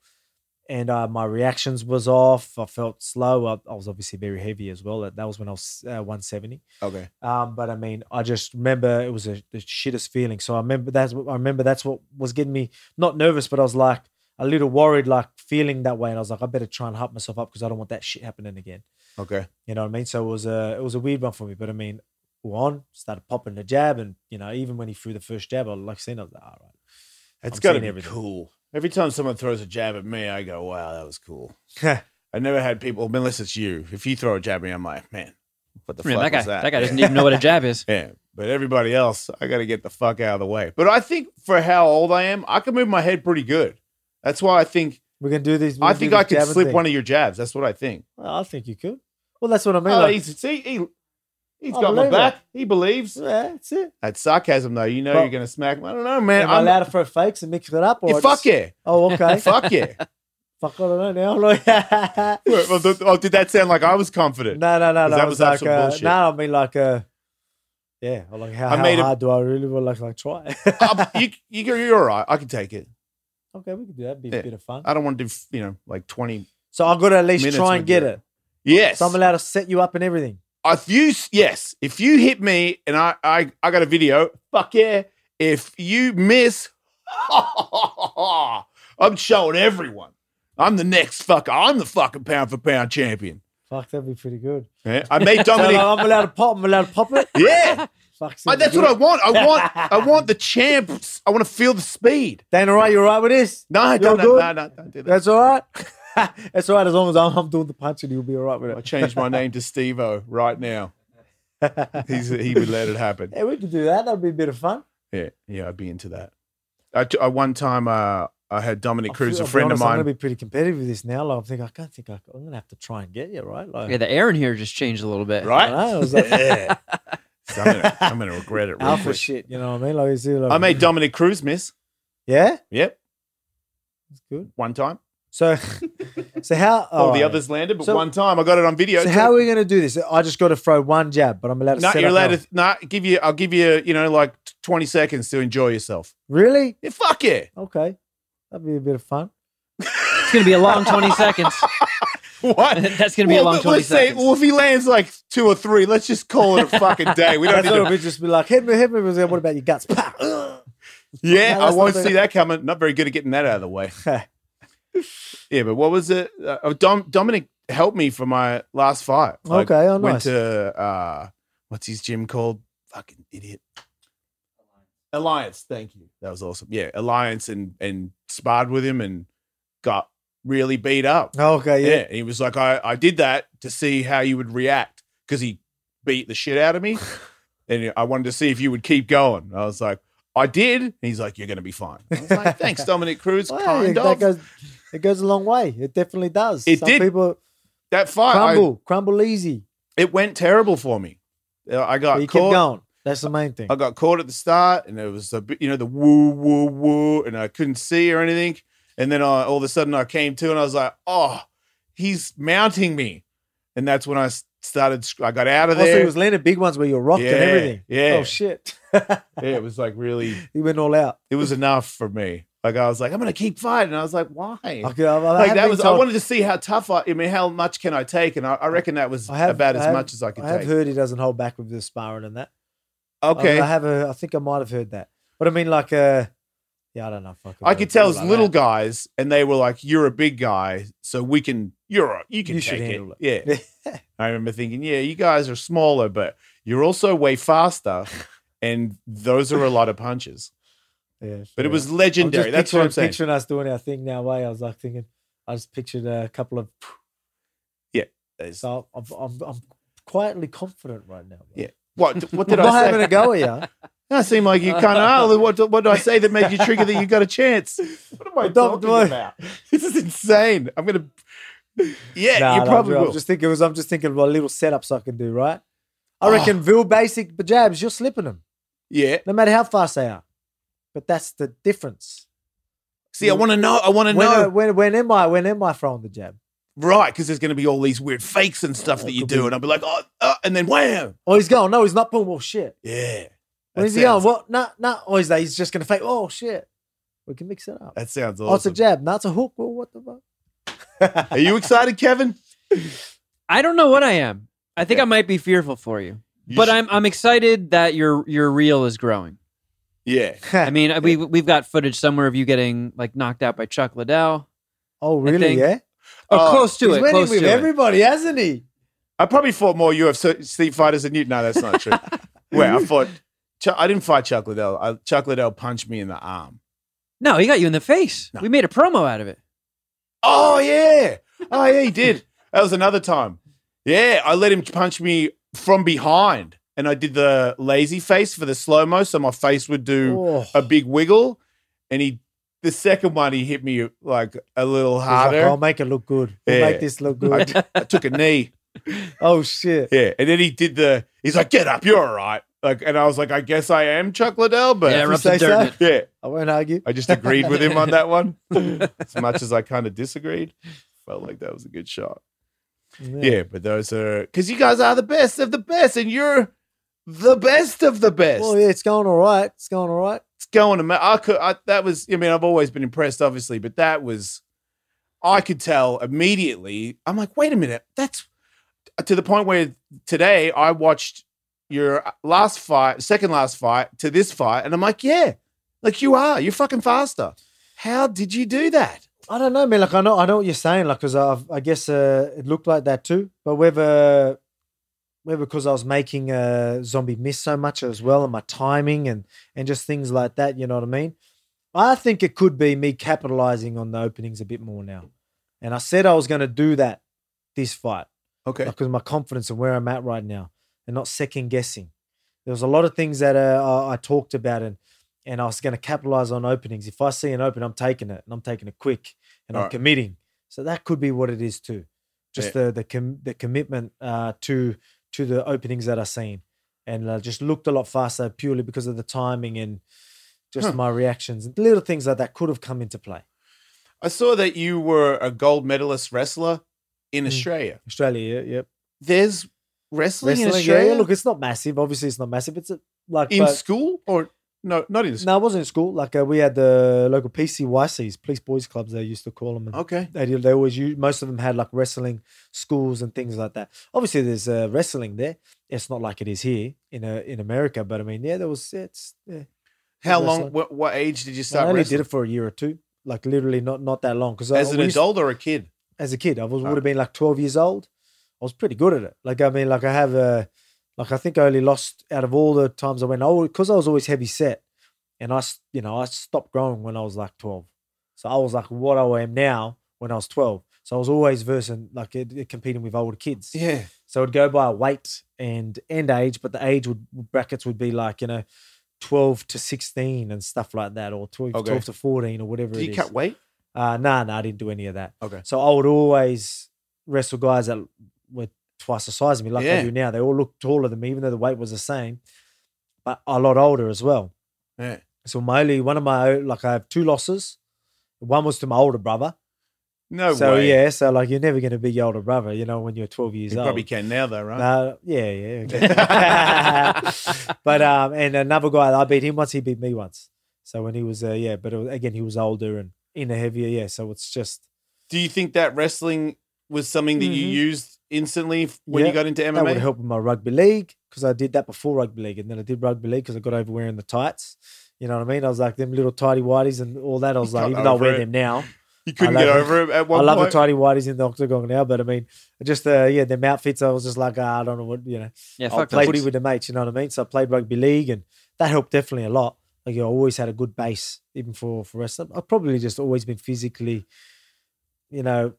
and uh, my reactions was off. I felt slow. I, I was obviously very heavy as well. That, that was when I was uh, 170. Okay. Um, but I mean, I just remember it was a, the shittest feeling. So I remember that's I remember that's what was getting me not nervous, but I was like a little worried, like feeling that way. And I was like, I better try and hype myself up because I don't want that shit happening again. Okay. You know what I mean? So it was a it was a weird one for me. But I mean, on started popping the jab, and you know, even when he threw the first jab, I like seen, I was like, all right. It's I'm got to be everything. cool. Every time someone throws a jab at me, I go, "Wow, that was cool." I never had people, unless it's you. If you throw a jab at me, I'm like, "Man, what the Man, fuck that guy, that?" that guy doesn't even know what a jab is. Yeah, but everybody else, I got to get the fuck out of the way. But I think for how old I am, I can move my head pretty good. That's why I think We're gonna do this. I think I could slip one of your jabs. That's what I think. I think you could. Well, that's what I mean. Oh, like, he's see, he, he's I got my believe it. back. He believes. yeah, that's it. That's sarcasm, though. You know But- you're gonna smack. him. I don't know, man. Am I I'm allowed to throw fakes and mix it up? Or Yeah, fuck just- yeah, Oh, okay. fuck yeah. Fuck, I don't know now. Well, oh, did that sound like I was confident? no, no, no. no that was was like, absolute uh, bullshit. no, I mean like, uh, yeah, like how, I how made a- hard do I really want like like try? Um, you, you, you're all right. I can take it. Okay, we could do that. Be Yeah. a bit of fun. I don't want to do, you know, like 20 So I've got to at least minutes try and get you. it. Yes. So I'm allowed to set you up and everything. if you yes, if you hit me and I I I got a video, fuck yeah. If you miss, I'm showing everyone. I'm the next fucker. I'm the fucking pound for pound champion. Fuck, that'd be pretty good. Yeah, I made So like, Dominick. I'm allowed to pop. I'm allowed to pop it. yeah, Fuck, Uh, that's what I want. I want. I want the champs. I want to feel the speed. Dan, all right? You all right with this? No, You're don't, no, good? no, no, don't do that. That's all right. that's all right as long as I'm, I'm doing the punching. You'll be all right with it. I it. changed my name to Steve-O right now. He's he would let it happen. Hey, we could do that. That'd be a bit of fun. Yeah, yeah, I'd be into that. I, t- I one time uh, I had Dominick I Cruz, feel- a I'll be friend of mine. I'm gonna be pretty competitive with this now. Like, I'm thinking, I can't think I, I'm gonna have to try and get you right. Like, Yeah, the air in here just changed a little bit. I right? know, it was like yeah. So I'm, gonna, I'm gonna regret it. Real alpha quick. shit. You know what I mean? Like, like, I made Dominick Cruz miss. Yeah, Yep, that's good. one time. So, so how? All the others landed, but So- one time I got it on video. So too. how are we gonna do this? I just got to throw one jab, but I'm allowed to. No, set you're up allowed to. No, give you. I'll give you. You know, like 20 seconds to enjoy yourself. Really? Yeah, fuck yeah. Okay, that'd be a bit of fun. It's going to be a long 20 seconds. What? That's going to be a long 20 let's say, seconds. well, if he lands like two or three, let's just call it a fucking day. We don't That's need to it'll be. Just be like, hit me, hit me. What about your guts? Pow. Yeah, No, I that's won't not the- see that coming. Not very good at getting that out of the way. Yeah, but what was it? Uh, oh, Dom, Dominick helped me for my last fight. Like, Okay, oh, Went to uh, what's his gym called? Fucking idiot. Alliance. Thank you. That was awesome. Yeah, Alliance and and sparred with him and got really beat up. okay, Yeah, yeah. he was like, I I did that to see how you would react because he beat the shit out of me, and I wanted to see if you would keep going. I was like. I did. And he's like, "You're gonna be fine." I was like, "Thanks, Dominick Cruz." Well, kind that of. goes. It goes a long way. It definitely does. It Some did. people that fight, I- crumble, crumble easy. it went terrible for me. Uh, I got But you keep caught. going. That's the main thing. I got caught at the start, and it was a bit, you know, the woo woo woo, and I couldn't see or anything. And then I, all of a sudden, I came to, and I was like, "Oh, he's mounting me," and that's when I started. I got out of Also, there. he was landing big ones where you're rocked Yeah, and everything. yeah. Oh shit. yeah, it was like really. he went all out. It was enough for me. Like I was like, I'm gonna keep fighting. And I was like, why? Okay, I, I like that was. I wanted to see how tough I. I mean, how much can I take? And I, I reckon that was have- about as have- much as I could take. I have take. heard he doesn't hold back with the sparring and that. okay, I, I have a. I think I might have heard that. But I mean, like, uh, yeah, I don't know. I could tell like little that. guys, and they were like, "You're a big guy, so we can. You're a, you can You take should it." Yeah, I remember thinking, "Yeah, you guys are smaller, but you're also way faster, and those are a lot of punches." yeah, But it sure. was I'm legendary. That's what I'm picturing- saying. Picturing us doing our thing now. Way I was like thinking. I just pictured a couple of. There's- So I'm, I'm, I'm quietly confident right now. Yeah. What? What I'm did not I having a go at you. That seemed like you kind of. Oh, what? What did I say that made you trigger that you got a chance? What am I Don't- talking about? This is insane. I'm gonna. Yeah, Nah, you nah, probably I'm will. just thinking. I'm just thinking about little setups I can do. Right. I Oh. reckon real basic jabs. You're slipping them, Yeah. no matter how fast they are. But that's the difference. See, I want to know. I want to know. uh, when when am I when am I throwing the jab? Right, because there's going to be all these weird fakes and stuff Oh, that you do, be- and I'll be like, oh, uh, and then wham, Oh, he's going. No, he's not. Boom. Oh shit. yeah. When That is he going? sounds- What? Nah, nah. Oh, that he's just gonna fake. Oh shit. We can mix it up. That sounds Oh, it's a awesome. jab. Not a hook. Well, what the fuck? Are you excited, Kevin? I don't know what I am. I think Yeah. I might be fearful for you, You but sh- I'm I'm excited that your your reel is growing. Yeah. I mean, we we've got footage somewhere of you getting like knocked out by Chuck Liddell. oh, really? Yeah. Oh, Oh, close to He's it. winning Close with to it. everybody, hasn't he? I probably fought more UFC fighters than you. No, that's not true. Wait, I fought. Chuck, I didn't fight Chuck Liddell. I, Chuck Liddell punched me in the arm. No, he got you in the face. No. We made a promo out of it. Oh yeah. Oh yeah, he did. That was another time. Yeah, I let him punch me from behind, and I did the lazy face for the slow mo, so my face would do Oh. a big wiggle. And he, the second one, he hit me like a little He's like, harder. I'll make it look good. We'll Yeah. make this look I, good. I took a knee. oh shit. Yeah, and then he did the. He's like, "Get up, you're all right." Like, and I was like, "I guess I am Chuck Liddell," but yeah, you rub some say dirt so? yeah, I won't argue. I just agreed with him on that one. as much as I kind of disagreed, felt like that was a good shot. Yeah, but those are because you guys are the best of the best, and you're the best of the best. Well, yeah, it's going all right. It's going all right. It's going to. ma- I could. I, that was. I mean, I've always been impressed, obviously, but that was. I could tell immediately. I'm like, wait a minute. That's to the point where today I watched your last fight, second last fight to this fight, and I'm like, yeah, like you are. You're fucking faster. How did you do that? I don't know, man. Like I know, I know what you're saying. Like, cause I've, I guess uh, it looked like that too. But whether, whether because I was making a zombie miss so much as well, and my timing and and just things like that. You know what I mean? I think it could be me capitalizing on the openings a bit more now. And I said I was going to do that this fight Okay. because my confidence and where I'm at right now, and not second guessing. There was a lot of things that uh, I, I talked about, and and I was going to capitalize on openings. If I see an open, I'm taking it, and I'm taking it quick, and I'm Alright. committing. So that could be what it is too, just the the com- the commitment uh, to to the openings that I seen, and uh, just looked a lot faster purely because of the timing and just Huh. my reactions and little things like that could have come into play. I saw that you were a gold medalist wrestler in Mm. Australia. Australia, yeah, yep. There's wrestling, in Australia. yeah. Look, it's not massive. Obviously, it's not massive. It's a, like in but- school or no? Not in school. No, I wasn't in school. Like uh, we had the local PCYCs, police boys clubs. They used to call them. Okay. they they always use, most of them had like wrestling schools and things like that. Obviously, there's uh, wrestling there. It's not like it is here in uh, in America, but I mean, yeah, there was. It's yeah. How Wrestling. long? What, what age did you I start only wrestling? did it for a year or two. Like literally, not not that long. Because As an adult or a kid? as a kid, I was would have been like twelve years old. I was pretty good at it. Like I mean, like I have a, like I think I only lost out of all the times I went. Oh, because I was always heavy set, and I, you know, I stopped growing when I was like twelve. So I was like what I am now when I was twelve. So I was always versing like competing with older kids. Yeah. So it'd go by weight and and age, but the age would brackets would be like you know. 12 to 16 and stuff like that or 12, Okay. 12 to 14 or whatever Did you cut weight? Uh, nah, nah, I didn't do any of that. Okay. So I would always wrestle guys that were twice the size of me, like Yeah. I do now. They all look taller than me, even though the weight was the same, but a lot older as well. Yeah. So my only one of my like I have two losses. One was to my older brother. No so way. yeah, so like you're never gonna be your older brother, you know, when you're 12 years old. You old. probably can now though, right? Nah, yeah, yeah. okay. but um, and another guy, I beat him once. He beat me once. So when he was, uh, yeah, but it was, again, he was older and in a heavier, yeah. So it's just Do you think that wrestling was something that you Mhm. used instantly when Yeah, you got into MMA? that would MMA? help with my rugby league because I did that before rugby league, and then I did rugby league because I got over wearing the tights. You know what I mean? I was like them little tidy whities and all that. I was You like, even though I wear it. them now, You couldn't I get love- over it at I love point. the tidy whities in the octagon now. But I mean, just uh, yeah, them outfits. I was just like, ah, I don't know what you know. Yeah, I played those. footy with the mates, you know what I mean? So I played rugby league and that helped definitely a lot. Like you know, I always had a good base, even for for wrestling. I've probably just always been physically, you know,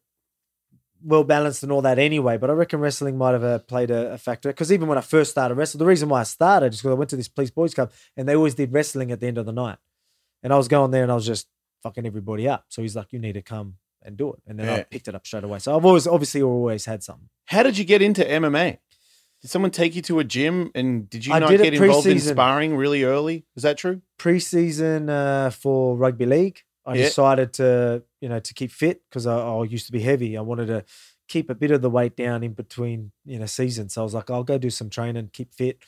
well balanced and all that anyway. But I reckon wrestling might have uh, played a, a factor. Because even when I first started wrestling, the reason why I started is because I went to this police boys club and they always did wrestling at the end of the night. And I was going there and I was just fucking everybody up. So he's like, you need to come and do it. And then I picked it up straight away. So I've always obviously always had something. How did you get into MMA? Did someone take you to a gym and did you I not did get involved in sparring really early? Is that true? preseason uh, for rugby league, I Yeah. decided to you know to keep fit because I, I used to be heavy. I wanted to keep a bit of the weight down in between you know seasons. So I was like, I'll go do some training, keep fit,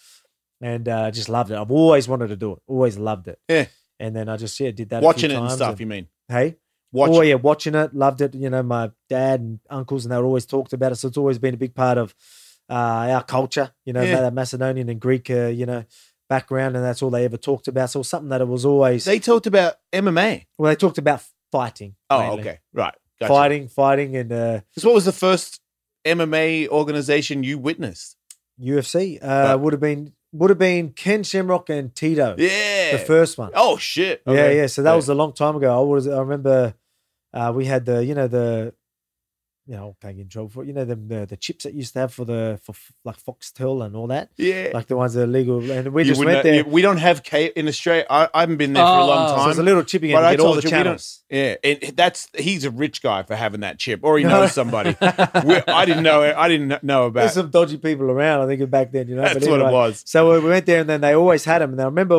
and uh, just loved it. I've always wanted to do it. Always loved it. Yeah. And then I just yeah did that. a few Watching it and stuff, you mean? hey, Watch oh yeah, watching it, loved it. You know, my dad and uncles and they would always talked about it. So it's always been a big part of uh, our culture. You know, Yeah. that Macedonian and Greek, uh, you know, background, and that's all they ever talked about. So something that it was always. They talked about MMA. well, they talked about fighting. Oh, mainly. okay. Right. Gotcha. Fighting, fighting, and uh, So what was the first MMA organization you witnessed? UFC uh, Right. would have been would have been Ken Shamrock and Tito, Yeah. the first one. Oh shit. Yeah, yeah. So that Yeah. was a long time ago. I was. I remember uh, we had the, you know, the, you know, can't get in trouble for it. You know, the, the the chips that used to have for the for f- like Foxtel and all that, Yeah. like the ones that are legal. And we You just went know- there. we don't have cable in Australia. I, I haven't been there for a long Oh. time. so it's a little chipping But I get all the you, channels. Yeah, and that's he's a rich guy for having that chip, or he knows somebody. I didn't know. I didn't know about. There's some dodgy people around. I think back then, you know. That's but what it was. So we went there, and then they always had them. And I remember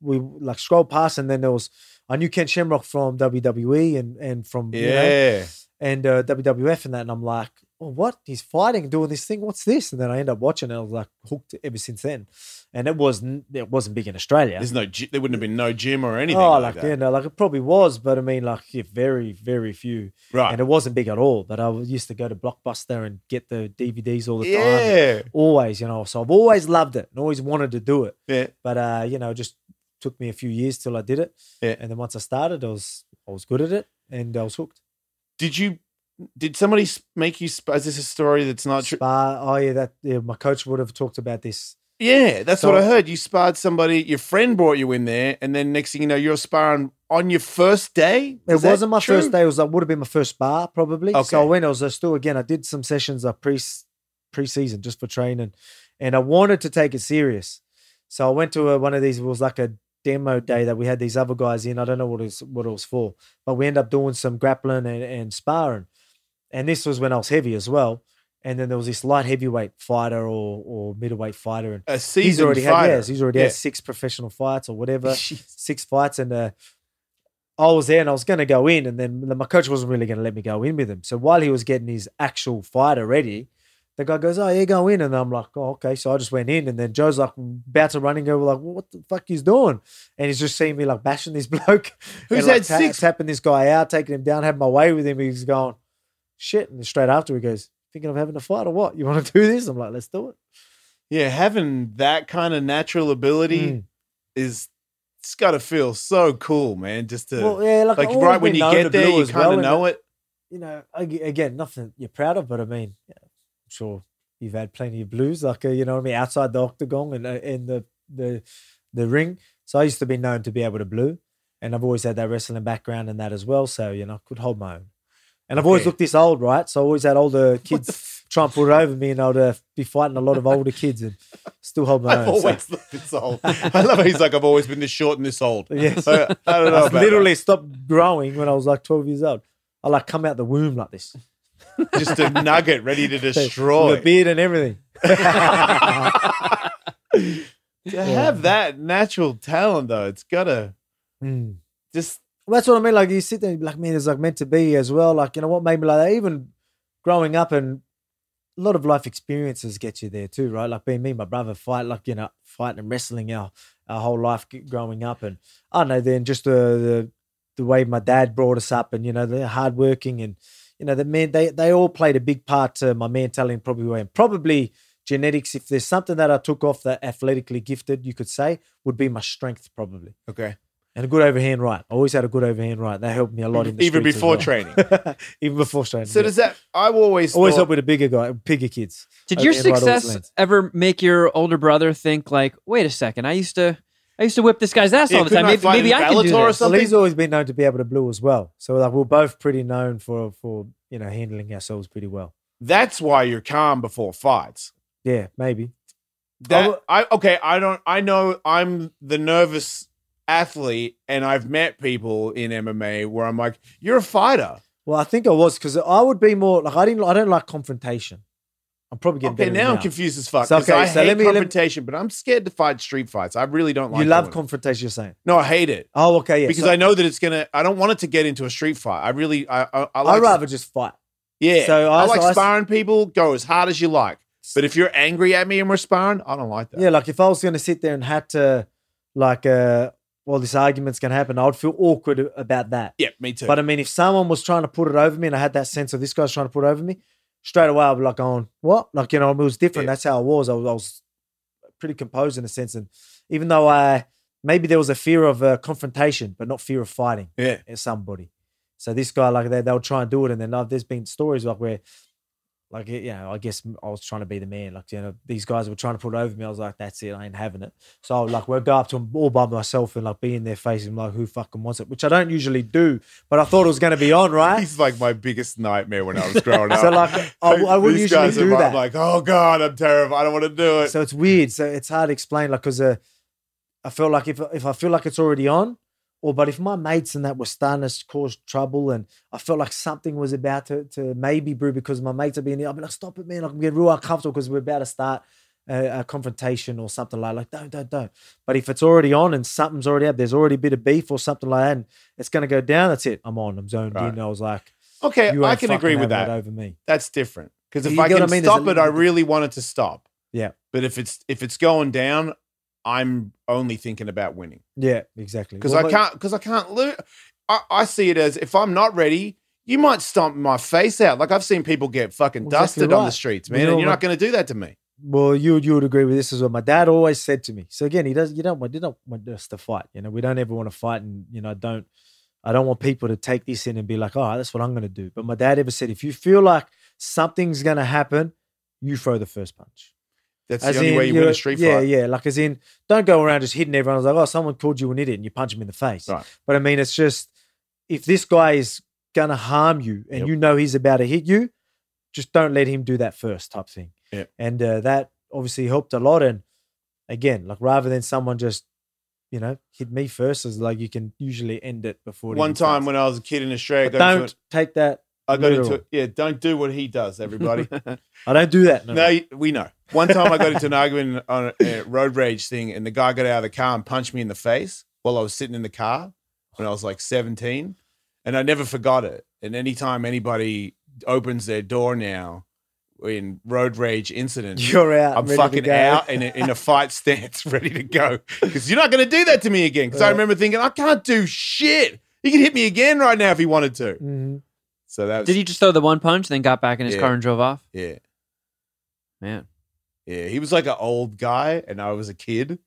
we like scrolled past, and then there was I knew Ken Shamrock from WWE and and from you know, Yeah, and uh, WWF and that, and I'm like, oh, what? He's fighting, doing this thing. What's this? And then I end up watching it. I was like hooked ever since then. And it wasn't it wasn't big in Australia. there's no. There wouldn't have been no gym or anything. oh, like, like, that. you know, like it probably was, but I mean, like yeah, very, very few, right? and it wasn't big at all. But I used to go to Blockbuster and get the DVDs all the time. yeah, Always, you know. So I've always loved it and always wanted to do it. yeah. But uh, you know, it just took me a few years till I did it. Yeah. And then once I started, I was I was good at it and I was hooked. Did you? Did somebody make you? Is this a story that's not true? Oh yeah, that yeah, my coach would have talked about this. Yeah, that's So- what I heard. You sparred somebody. Your friend brought you in there, and then next thing you know, you're sparring on your first day. It Is that wasn't my true? first day. It was like would have been my first bar probably. Okay. So I went. I was uh, still again. I did some sessions of pre pre season just for training, and I wanted to take it serious. So I went to a, one of these. It was like a demo day that we had these other guys in. I don't know what it was, what it was for, but we ended up doing some grappling and, and sparring. And this was when I was heavy as well. And then there was this light heavyweight fighter or or middleweight fighter, and A he's already had yes, he's already Yeah. had six professional fights or whatever Jeez. six fights and uh, I was there and I was going to go in and then my coach wasn't really going to let me go in with him. So while he was getting his actual fighter ready, the guy goes, "Oh, yeah, go in," and I'm like, "Oh, okay." So I just went in, and then Joe's like about to run and go, like, "What the fuck he's doing?" And he's just seeing me like bashing this bloke, Who's and, like, had ta- six- tapping this guy out, taking him down, having my way with him. He's going, "Shit!" And straight after he goes, "Thinking of having a fight or what? You want to do this?" I'm like, "Let's do it." Yeah, having that kind of natural ability Mm. is it's got to feel so cool, man. Just to Well, yeah, like, like right when you get there, you kind of and know it. you know, again, nothing you're proud of, but I mean, sure you've had plenty of blues, like uh, you know what I mean, outside the octagon and uh, in the the the ring. So I used to be known to be able to blue, and I've always had that wrestling background and that as well. So you know, I could hold my own. And I've always looked this old, right? So I always had older kids try and put it over me, and I'd uh, be fighting a lot of older kids and still hold my I've own. so- always looked this old. I love how he's like, I've always been this short and this old. Yes. I, I don't know. I literally stopped growing when I was like 12 years old. I like come out the womb like this. Just a nugget ready to destroy. The beard and everything. to have that natural talent, though, it's gotta Mm. just Well, that's what I mean. Like you sit there, and be like man, it's like meant to be as well. Like you know what made me like that. Even growing up and a lot of life experiences get you there too, right? Like being me, and my brother fight, like you know, fighting and wrestling our our whole life growing up, and I don't know. Then just the the the way my dad brought us up, and you know, they're hardworking, and you know, the men they they all played a big part to my mentality and probably way, and probably genetics. If there's something that I took off that athletically gifted, you could say, would be my strength probably. okay. And a good overhand right. I always had a good overhand right. That helped me a lot in the Even before well. training. Even before training. So yeah. does that? I've always always thought, help with a bigger guy, bigger kids. Did uh, your Overhand right success ever make your older brother think like, wait a second, I used to, I used to whip this guy's ass Yeah, all the time. Maybe, maybe I can do this. Well, something? he's always been known to be able to blue as well. So like we're both pretty known for for you know handling ourselves pretty well. that's why you're calm before fights. Yeah, maybe. That oh, will- I okay. I don't. I know I'm the nervous athlete, and I've met people in MMA where I'm like, "You're a fighter." Well, I think I was because I would be more like I didn't. I don't like confrontation. I'm probably getting Okay, now now. I'm confused as fuck. So, okay, I so hate let me- let me- confrontation, but I'm scared to fight street fights. I really don't like. you love it. confrontation. You're saying? No, I hate it Oh, okay, yeah. because so I know that it's gonna. I don't want it to get into a street fight. I really. I. I, I like I'd rather just fight. Yeah. So I, I- like I- sparring people. Go as hard as you like. But if you're angry at me and we're sparring, I don't like that. Yeah, like if I was going to sit there and had to, like, uh, well, this argument's gonna happen, I'd feel awkward about that. Yeah, me too. But I mean, if someone was trying to put it over me, and I had that sense of this guy's trying to put it over me, straight away I'd be like, going, what? Like you know, it was different. Yeah. That's how I was. I was. I was pretty composed in a sense, and even though I maybe there was a fear of uh, confrontation, but not fear of fighting yeah. at somebody. So this guy, like they, they'll try and do it, and then uh, there's been stories like where, like you know, I guess I was trying to be the man. Like you know, these guys were trying to put it over me. I was like, that's it, I ain't having it. So I would, like, we'll go up to them all by myself and like be in their face and like, who fucking wants it? Which I don't usually do, but I thought it was going to be on, right? He's like my biggest nightmare when I was growing up. So like, I, I wouldn't These usually guys do are that. like, oh god, I'm terrified. I don't want to do it. So it's weird. So it's hard to explain, like, because uh, I feel like if if I feel like it's already on, or but if my mates and that were starting to cause trouble, and I felt like something was about to to maybe brew because my mates are being there, I'll be like, stop it, man! I'm getting real uncomfortable because we're about to start a, a confrontation or something like like don't don't don't. But if it's already on and something's already up, there's already a bit of beef or something like that, and it's gonna go down. That's it. I'm on. I'm zoned Right. in. I was like, okay, I can agree with having that. over me. That's different because if You I can I mean? Stop it, I really want it to stop. Yeah. But if it's if it's going down, I'm only thinking about winning Yeah, exactly. because Well, I can't because I can't lose. I, I see it as if I'm not ready. You might stomp my face out. Like I've seen people get fucking Exactly dusted on the streets, man, know and you're not going to do that to me. Well, you you would agree with this as well. My dad always said to me. So again, he does. You don't want you don't want us to fight. You know, we don't ever want to fight, and you know, I don't. I don't want people to take this in and be like, "Oh, that's what I'm going to do." But my dad ever said, if you feel like something's going to happen, you throw the first punch. That's As the only in, way you win a street yeah, fight. yeah. yeah. Like as in, don't go around just hitting everyone. I was like, "Oh, someone called you an idiot," and you punch him in the face. Right. But I mean, it's just if this guy is going to harm you and Yep. you know he's about to hit you, just don't let him do that first, type thing. Yep. And uh, that obviously helped a lot. And again, like rather than someone just, you know, hit me first, is like you can usually end it before. it One time starts. when I was a kid in Australia, I But got, don't into, take that. I got into it. yeah, don't do what he does, everybody. I don't do that. No, No, we know. One time I got into an argument on a, a road rage thing, and the guy got out of the car and punched me in the face while I was sitting in the car when I was like 17. And I never forgot it. And anytime anybody opens their door now in road rage incidents, you're out. I'm fucking out in a, in a fight stance, ready to go. Because you're not going to do that to me again. Because I remember thinking, I can't do shit. He could hit me again right now if he wanted to. Mhm. So that was, Did he just throw the one punch, then got back in his Yeah. car and drove off? Yeah. Man, Yeah, he was like an old guy, and I was a kid,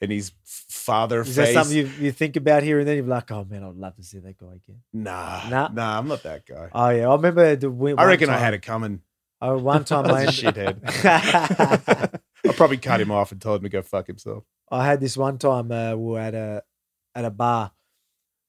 and his father Is that something you, you think about here and then? You're like, oh man, I'd love to see that guy again. nah, Nah. nah, I'm not that guy. Oh yeah, I remember the. I reckon I had it coming. Oh, one time I I, was a shithead. I probably cut him off and told him to go fuck himself. I had this one time uh, we were at a at a bar,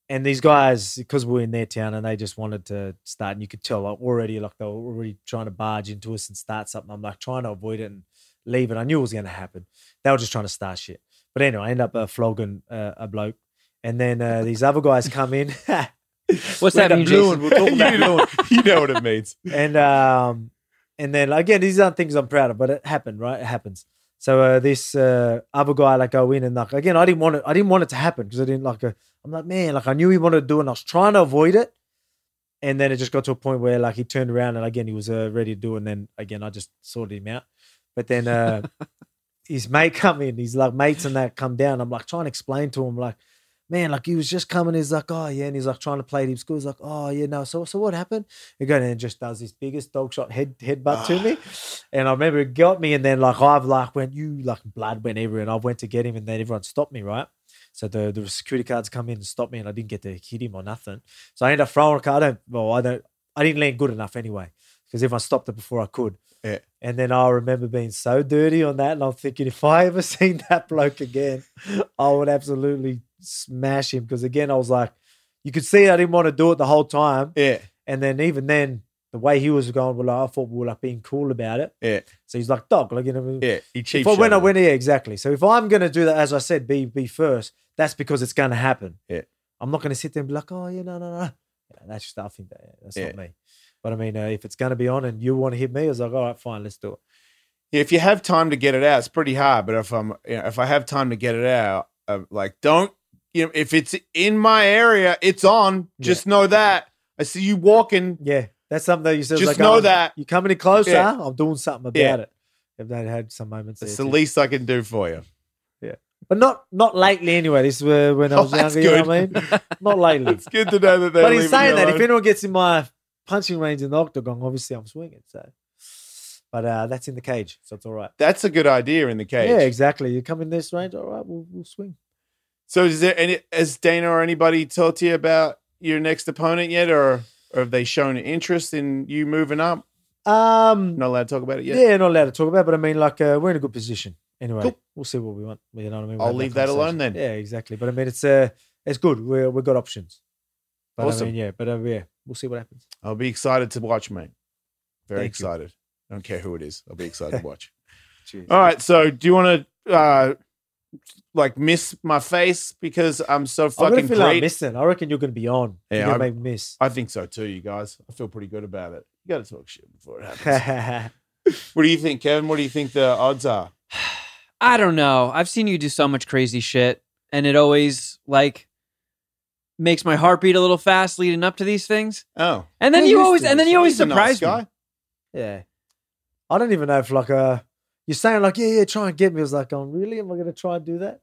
and these guys because we were in their town and they just wanted to start, and you could tell like, already like they were already trying to barge into us and start something. I'm like trying to avoid it and leave it. I knew it was going to happen. They were just trying to start shit. But anyway, I end up uh, flogging uh, a bloke, and then uh, these other guys come in. What's that end up mean, blueing, Jason? We'll talk about you, know, you know what it means. and um and then again these aren't things i'm proud of but it happened right it happens so uh, this uh, other guy like go in and like again i didn't want it i didn't want it to happen because i didn't like uh, i'm like man like i knew he wanted to do it and i was trying to avoid it and then it just got to a point where like he turned around and again he was uh, ready to do it and then again i just sorted him out but then uh his mate come in he's like mates and that come down i'm like trying to explain to him like man, like he was just coming. He's like, oh yeah, and he's like trying to play deep school. He's like, oh yeah, no. So so what happened? He goes and just does his biggest dog shot head headbutt to me, and I remember it got me. And then like I've like went you like blood went everywhere, and I went to get him, and then everyone stopped me right. So the the security guards come in and stop me, and I didn't get to hit him or nothing. So I end up throwing a card. I don't. Well, I don't. I didn't land good enough anyway because everyone stopped it before I could. Yeah. And then I remember being so dirty on that, and I'm thinking if I ever seen that bloke again, I would absolutely smash him. Because again, I was like, you could see I didn't want to do it the whole time, Yeah, and then even then, the way he was going, well, like, I thought we were like being cool about it. yeah, So he's like, dog, like you know, yeah. He cheap if I when I went, yeah, exactly. So if I'm gonna do that, as I said, be be first, that's because it's gonna happen. Yeah. I'm not gonna sit there and be like, oh, yeah, no, no, no. Yeah, that's just I think that yeah, that's Yeah. not me. But I mean, uh, if it's gonna be on and you want to hit me, I was like, all right, fine, let's do it. If you have time to get it out, it's pretty hard. But if I'm, you know, if I have time to get it out, uh, like don't, you know, if it's in my area, it's on. Just know that. I see you walking. Yeah, that's something that you said. Just like, know oh, that. you're coming in closer. Yeah. I'm doing something about Yeah. it. If they had some moments, It's the too. least I can do for you. Yeah, but not not lately anyway. This is where, when I Oh, was that's younger. You know what I mean? Not lately. It's good to know that they're but in saying that, if anyone gets in my punching range in the octagon, obviously I'm swinging. So, but uh, that's in the cage, so it's all right. that's a good idea in the cage. Yeah, exactly. You come in this range, all right, we'll, we'll swing. So is there any has Dana or anybody talked to you about your next opponent yet, or or have they shown interest in you moving up? Um, Not allowed to talk about it yet. yeah. not allowed to talk about, it, but I mean, like, uh, we're in a good position anyway. Cool. We'll see what we want. You know what I mean? We'll I'll leave that alone then. Yeah, exactly. But I mean, it's uh, it's good. We're we've got options. But Awesome. I mean, yeah, but uh, yeah, we'll see what happens. I'll be excited to watch, mate. Very Thank you. excited. I don't care who it is. I'll be excited to watch. Cheers. All right. So do you want to uh like miss my face because I'm so fucking I'm gonna feel like missing. I reckon you're gonna be on. Yeah, you're gonna I'm- make miss. I think so too, you guys. I feel pretty good about it. You got to talk shit before it happens. what do you think, Kevin? What do you think the odds are? I don't know. I've seen you do so much crazy shit, and it always like makes my heart beat a little fast leading up to these things. Oh, And then Yeah, you always, and then you always he's a nice surprise me. guy. yeah. I don't even know if like uh you're saying like, yeah, yeah, try and get me. I was like, oh really? Am I gonna try and do that?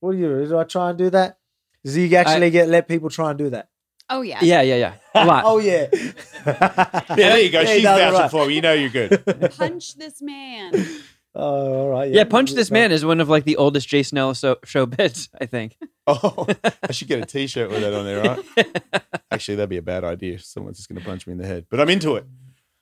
What do you do I try and do that? Does he actually get let people try and do that? Oh yeah. Yeah, yeah, yeah. A lot. oh yeah. Yeah, there you go. Yeah, She's does vouching right. for me. You know you're good. Punch this man. Oh, all right. yeah, Punch This Man is one of like the oldest Jason Ellis show, show bits, I think. Oh, I should get a T-shirt with that on there, right? Actually, that'd be a bad idea. Someone's just going to punch me in the head, but I'm into it.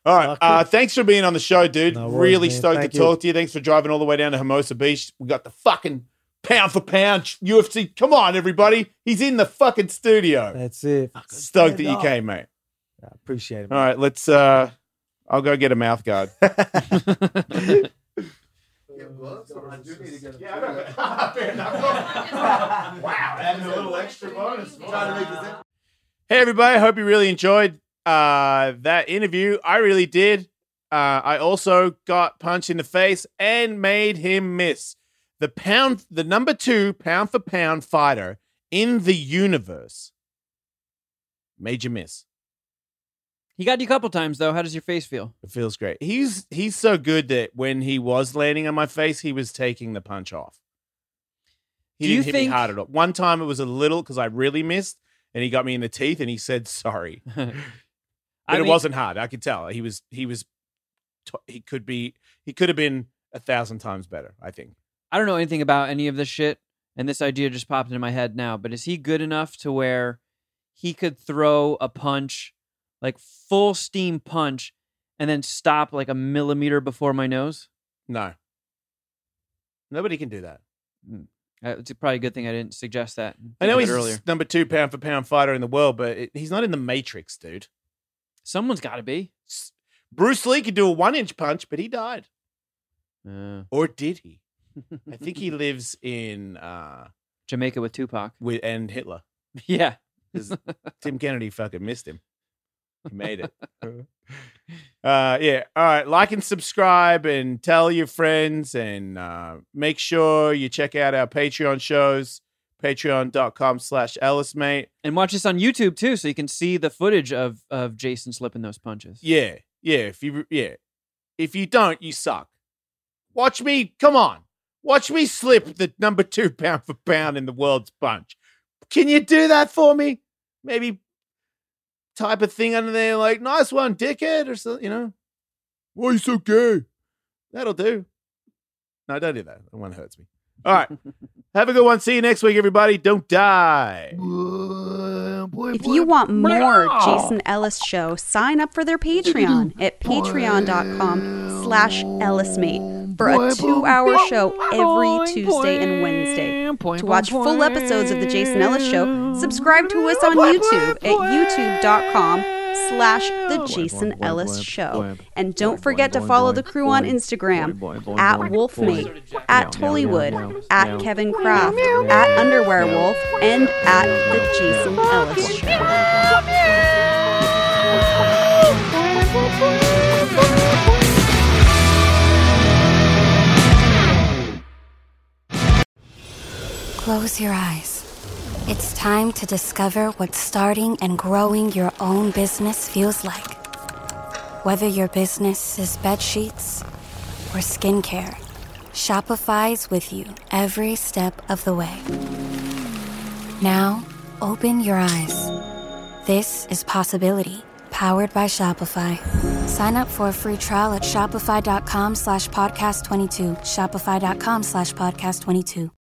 All right. Uh, thanks for being on the show, dude. No worries, really man. stoked Thank to you. talk to you. Thanks for driving all the way down to Hermosa Beach. We got the fucking pound for pound UFC. Come on, everybody. He's in the fucking studio. That's it. Stoked that you came, mate. I appreciate it. All right, let's. uh I'll go get a mouth guard. wow, adding a little extra bonus. Hey, everybody. I hope you really enjoyed uh, that interview. I really did. Uh, I also got punched in the face and made him miss. The pound, the number two pound for pound fighter in the universe made you miss. He got you a couple times though. How does your face feel? It feels great. He's he's so good that when he was landing on my face, he was taking the punch off. He Do didn't hit think- me hard at all. One time it was a little because I really missed, and he got me in the teeth, and he said sorry, but I it mean- wasn't hard. I could tell he was he was t- he could be he could have been a thousand times better. I think. I don't know anything about any of this shit, and this idea just popped into my head now. But is he good enough to where he could throw a punch, like full steam punch, and then stop like a millimeter before my nose? No, nobody can do that. Uh, It's probably a good thing I didn't suggest that. I know think he's of it earlier. number two pound for pound fighter in the world, but it, he's not in the Matrix, dude. Someone's got to be. Bruce Lee could do a one inch punch, but he died. Uh, Or did he? I think he lives in uh Jamaica with Tupac. with and Hitler. Yeah. Tim Kennedy fucking missed him. He made it. uh yeah. All right. Like and subscribe and tell your friends and uh make sure you check out our Patreon shows. Patreon.com slash Ellis mate. And watch this on YouTube too, so you can see the footage of of Jason slipping those punches. Yeah. Yeah. If you yeah. If you don't, you suck. Watch me, come on. Watch me slip the number two pound for pound in the world's punch. Can you do that for me? Maybe type of thing under there like, nice one, dickhead, or something, you know? Why are you so gay? That'll do. No, don't do that. That one hurts me. All right. Have a good one. See you next week, everybody. Don't die. If you want more Jason Ellis show, sign up for their Patreon at patreon.com slash ellismate for a two-hour show every Tuesday and Wednesday. To watch full episodes of the Jason Ellis show, subscribe to us on YouTube at youtube.com slash the Jason Ellis Show. And don't forget to follow the crew on Instagram at Wolfmate, at Tullywood, at Kevin Kraft, at Underwear Wolf, and at the Jason Ellis Show. Close your eyes. It's time to discover what starting and growing your own business feels like. Whether your business is bed sheets or skincare, Shopify's with you every step of the way. Now, open your eyes. This is Possibility, powered by Shopify. Sign up for a free trial at shopify.com slash podcast 22, shopify.com slash podcast 22.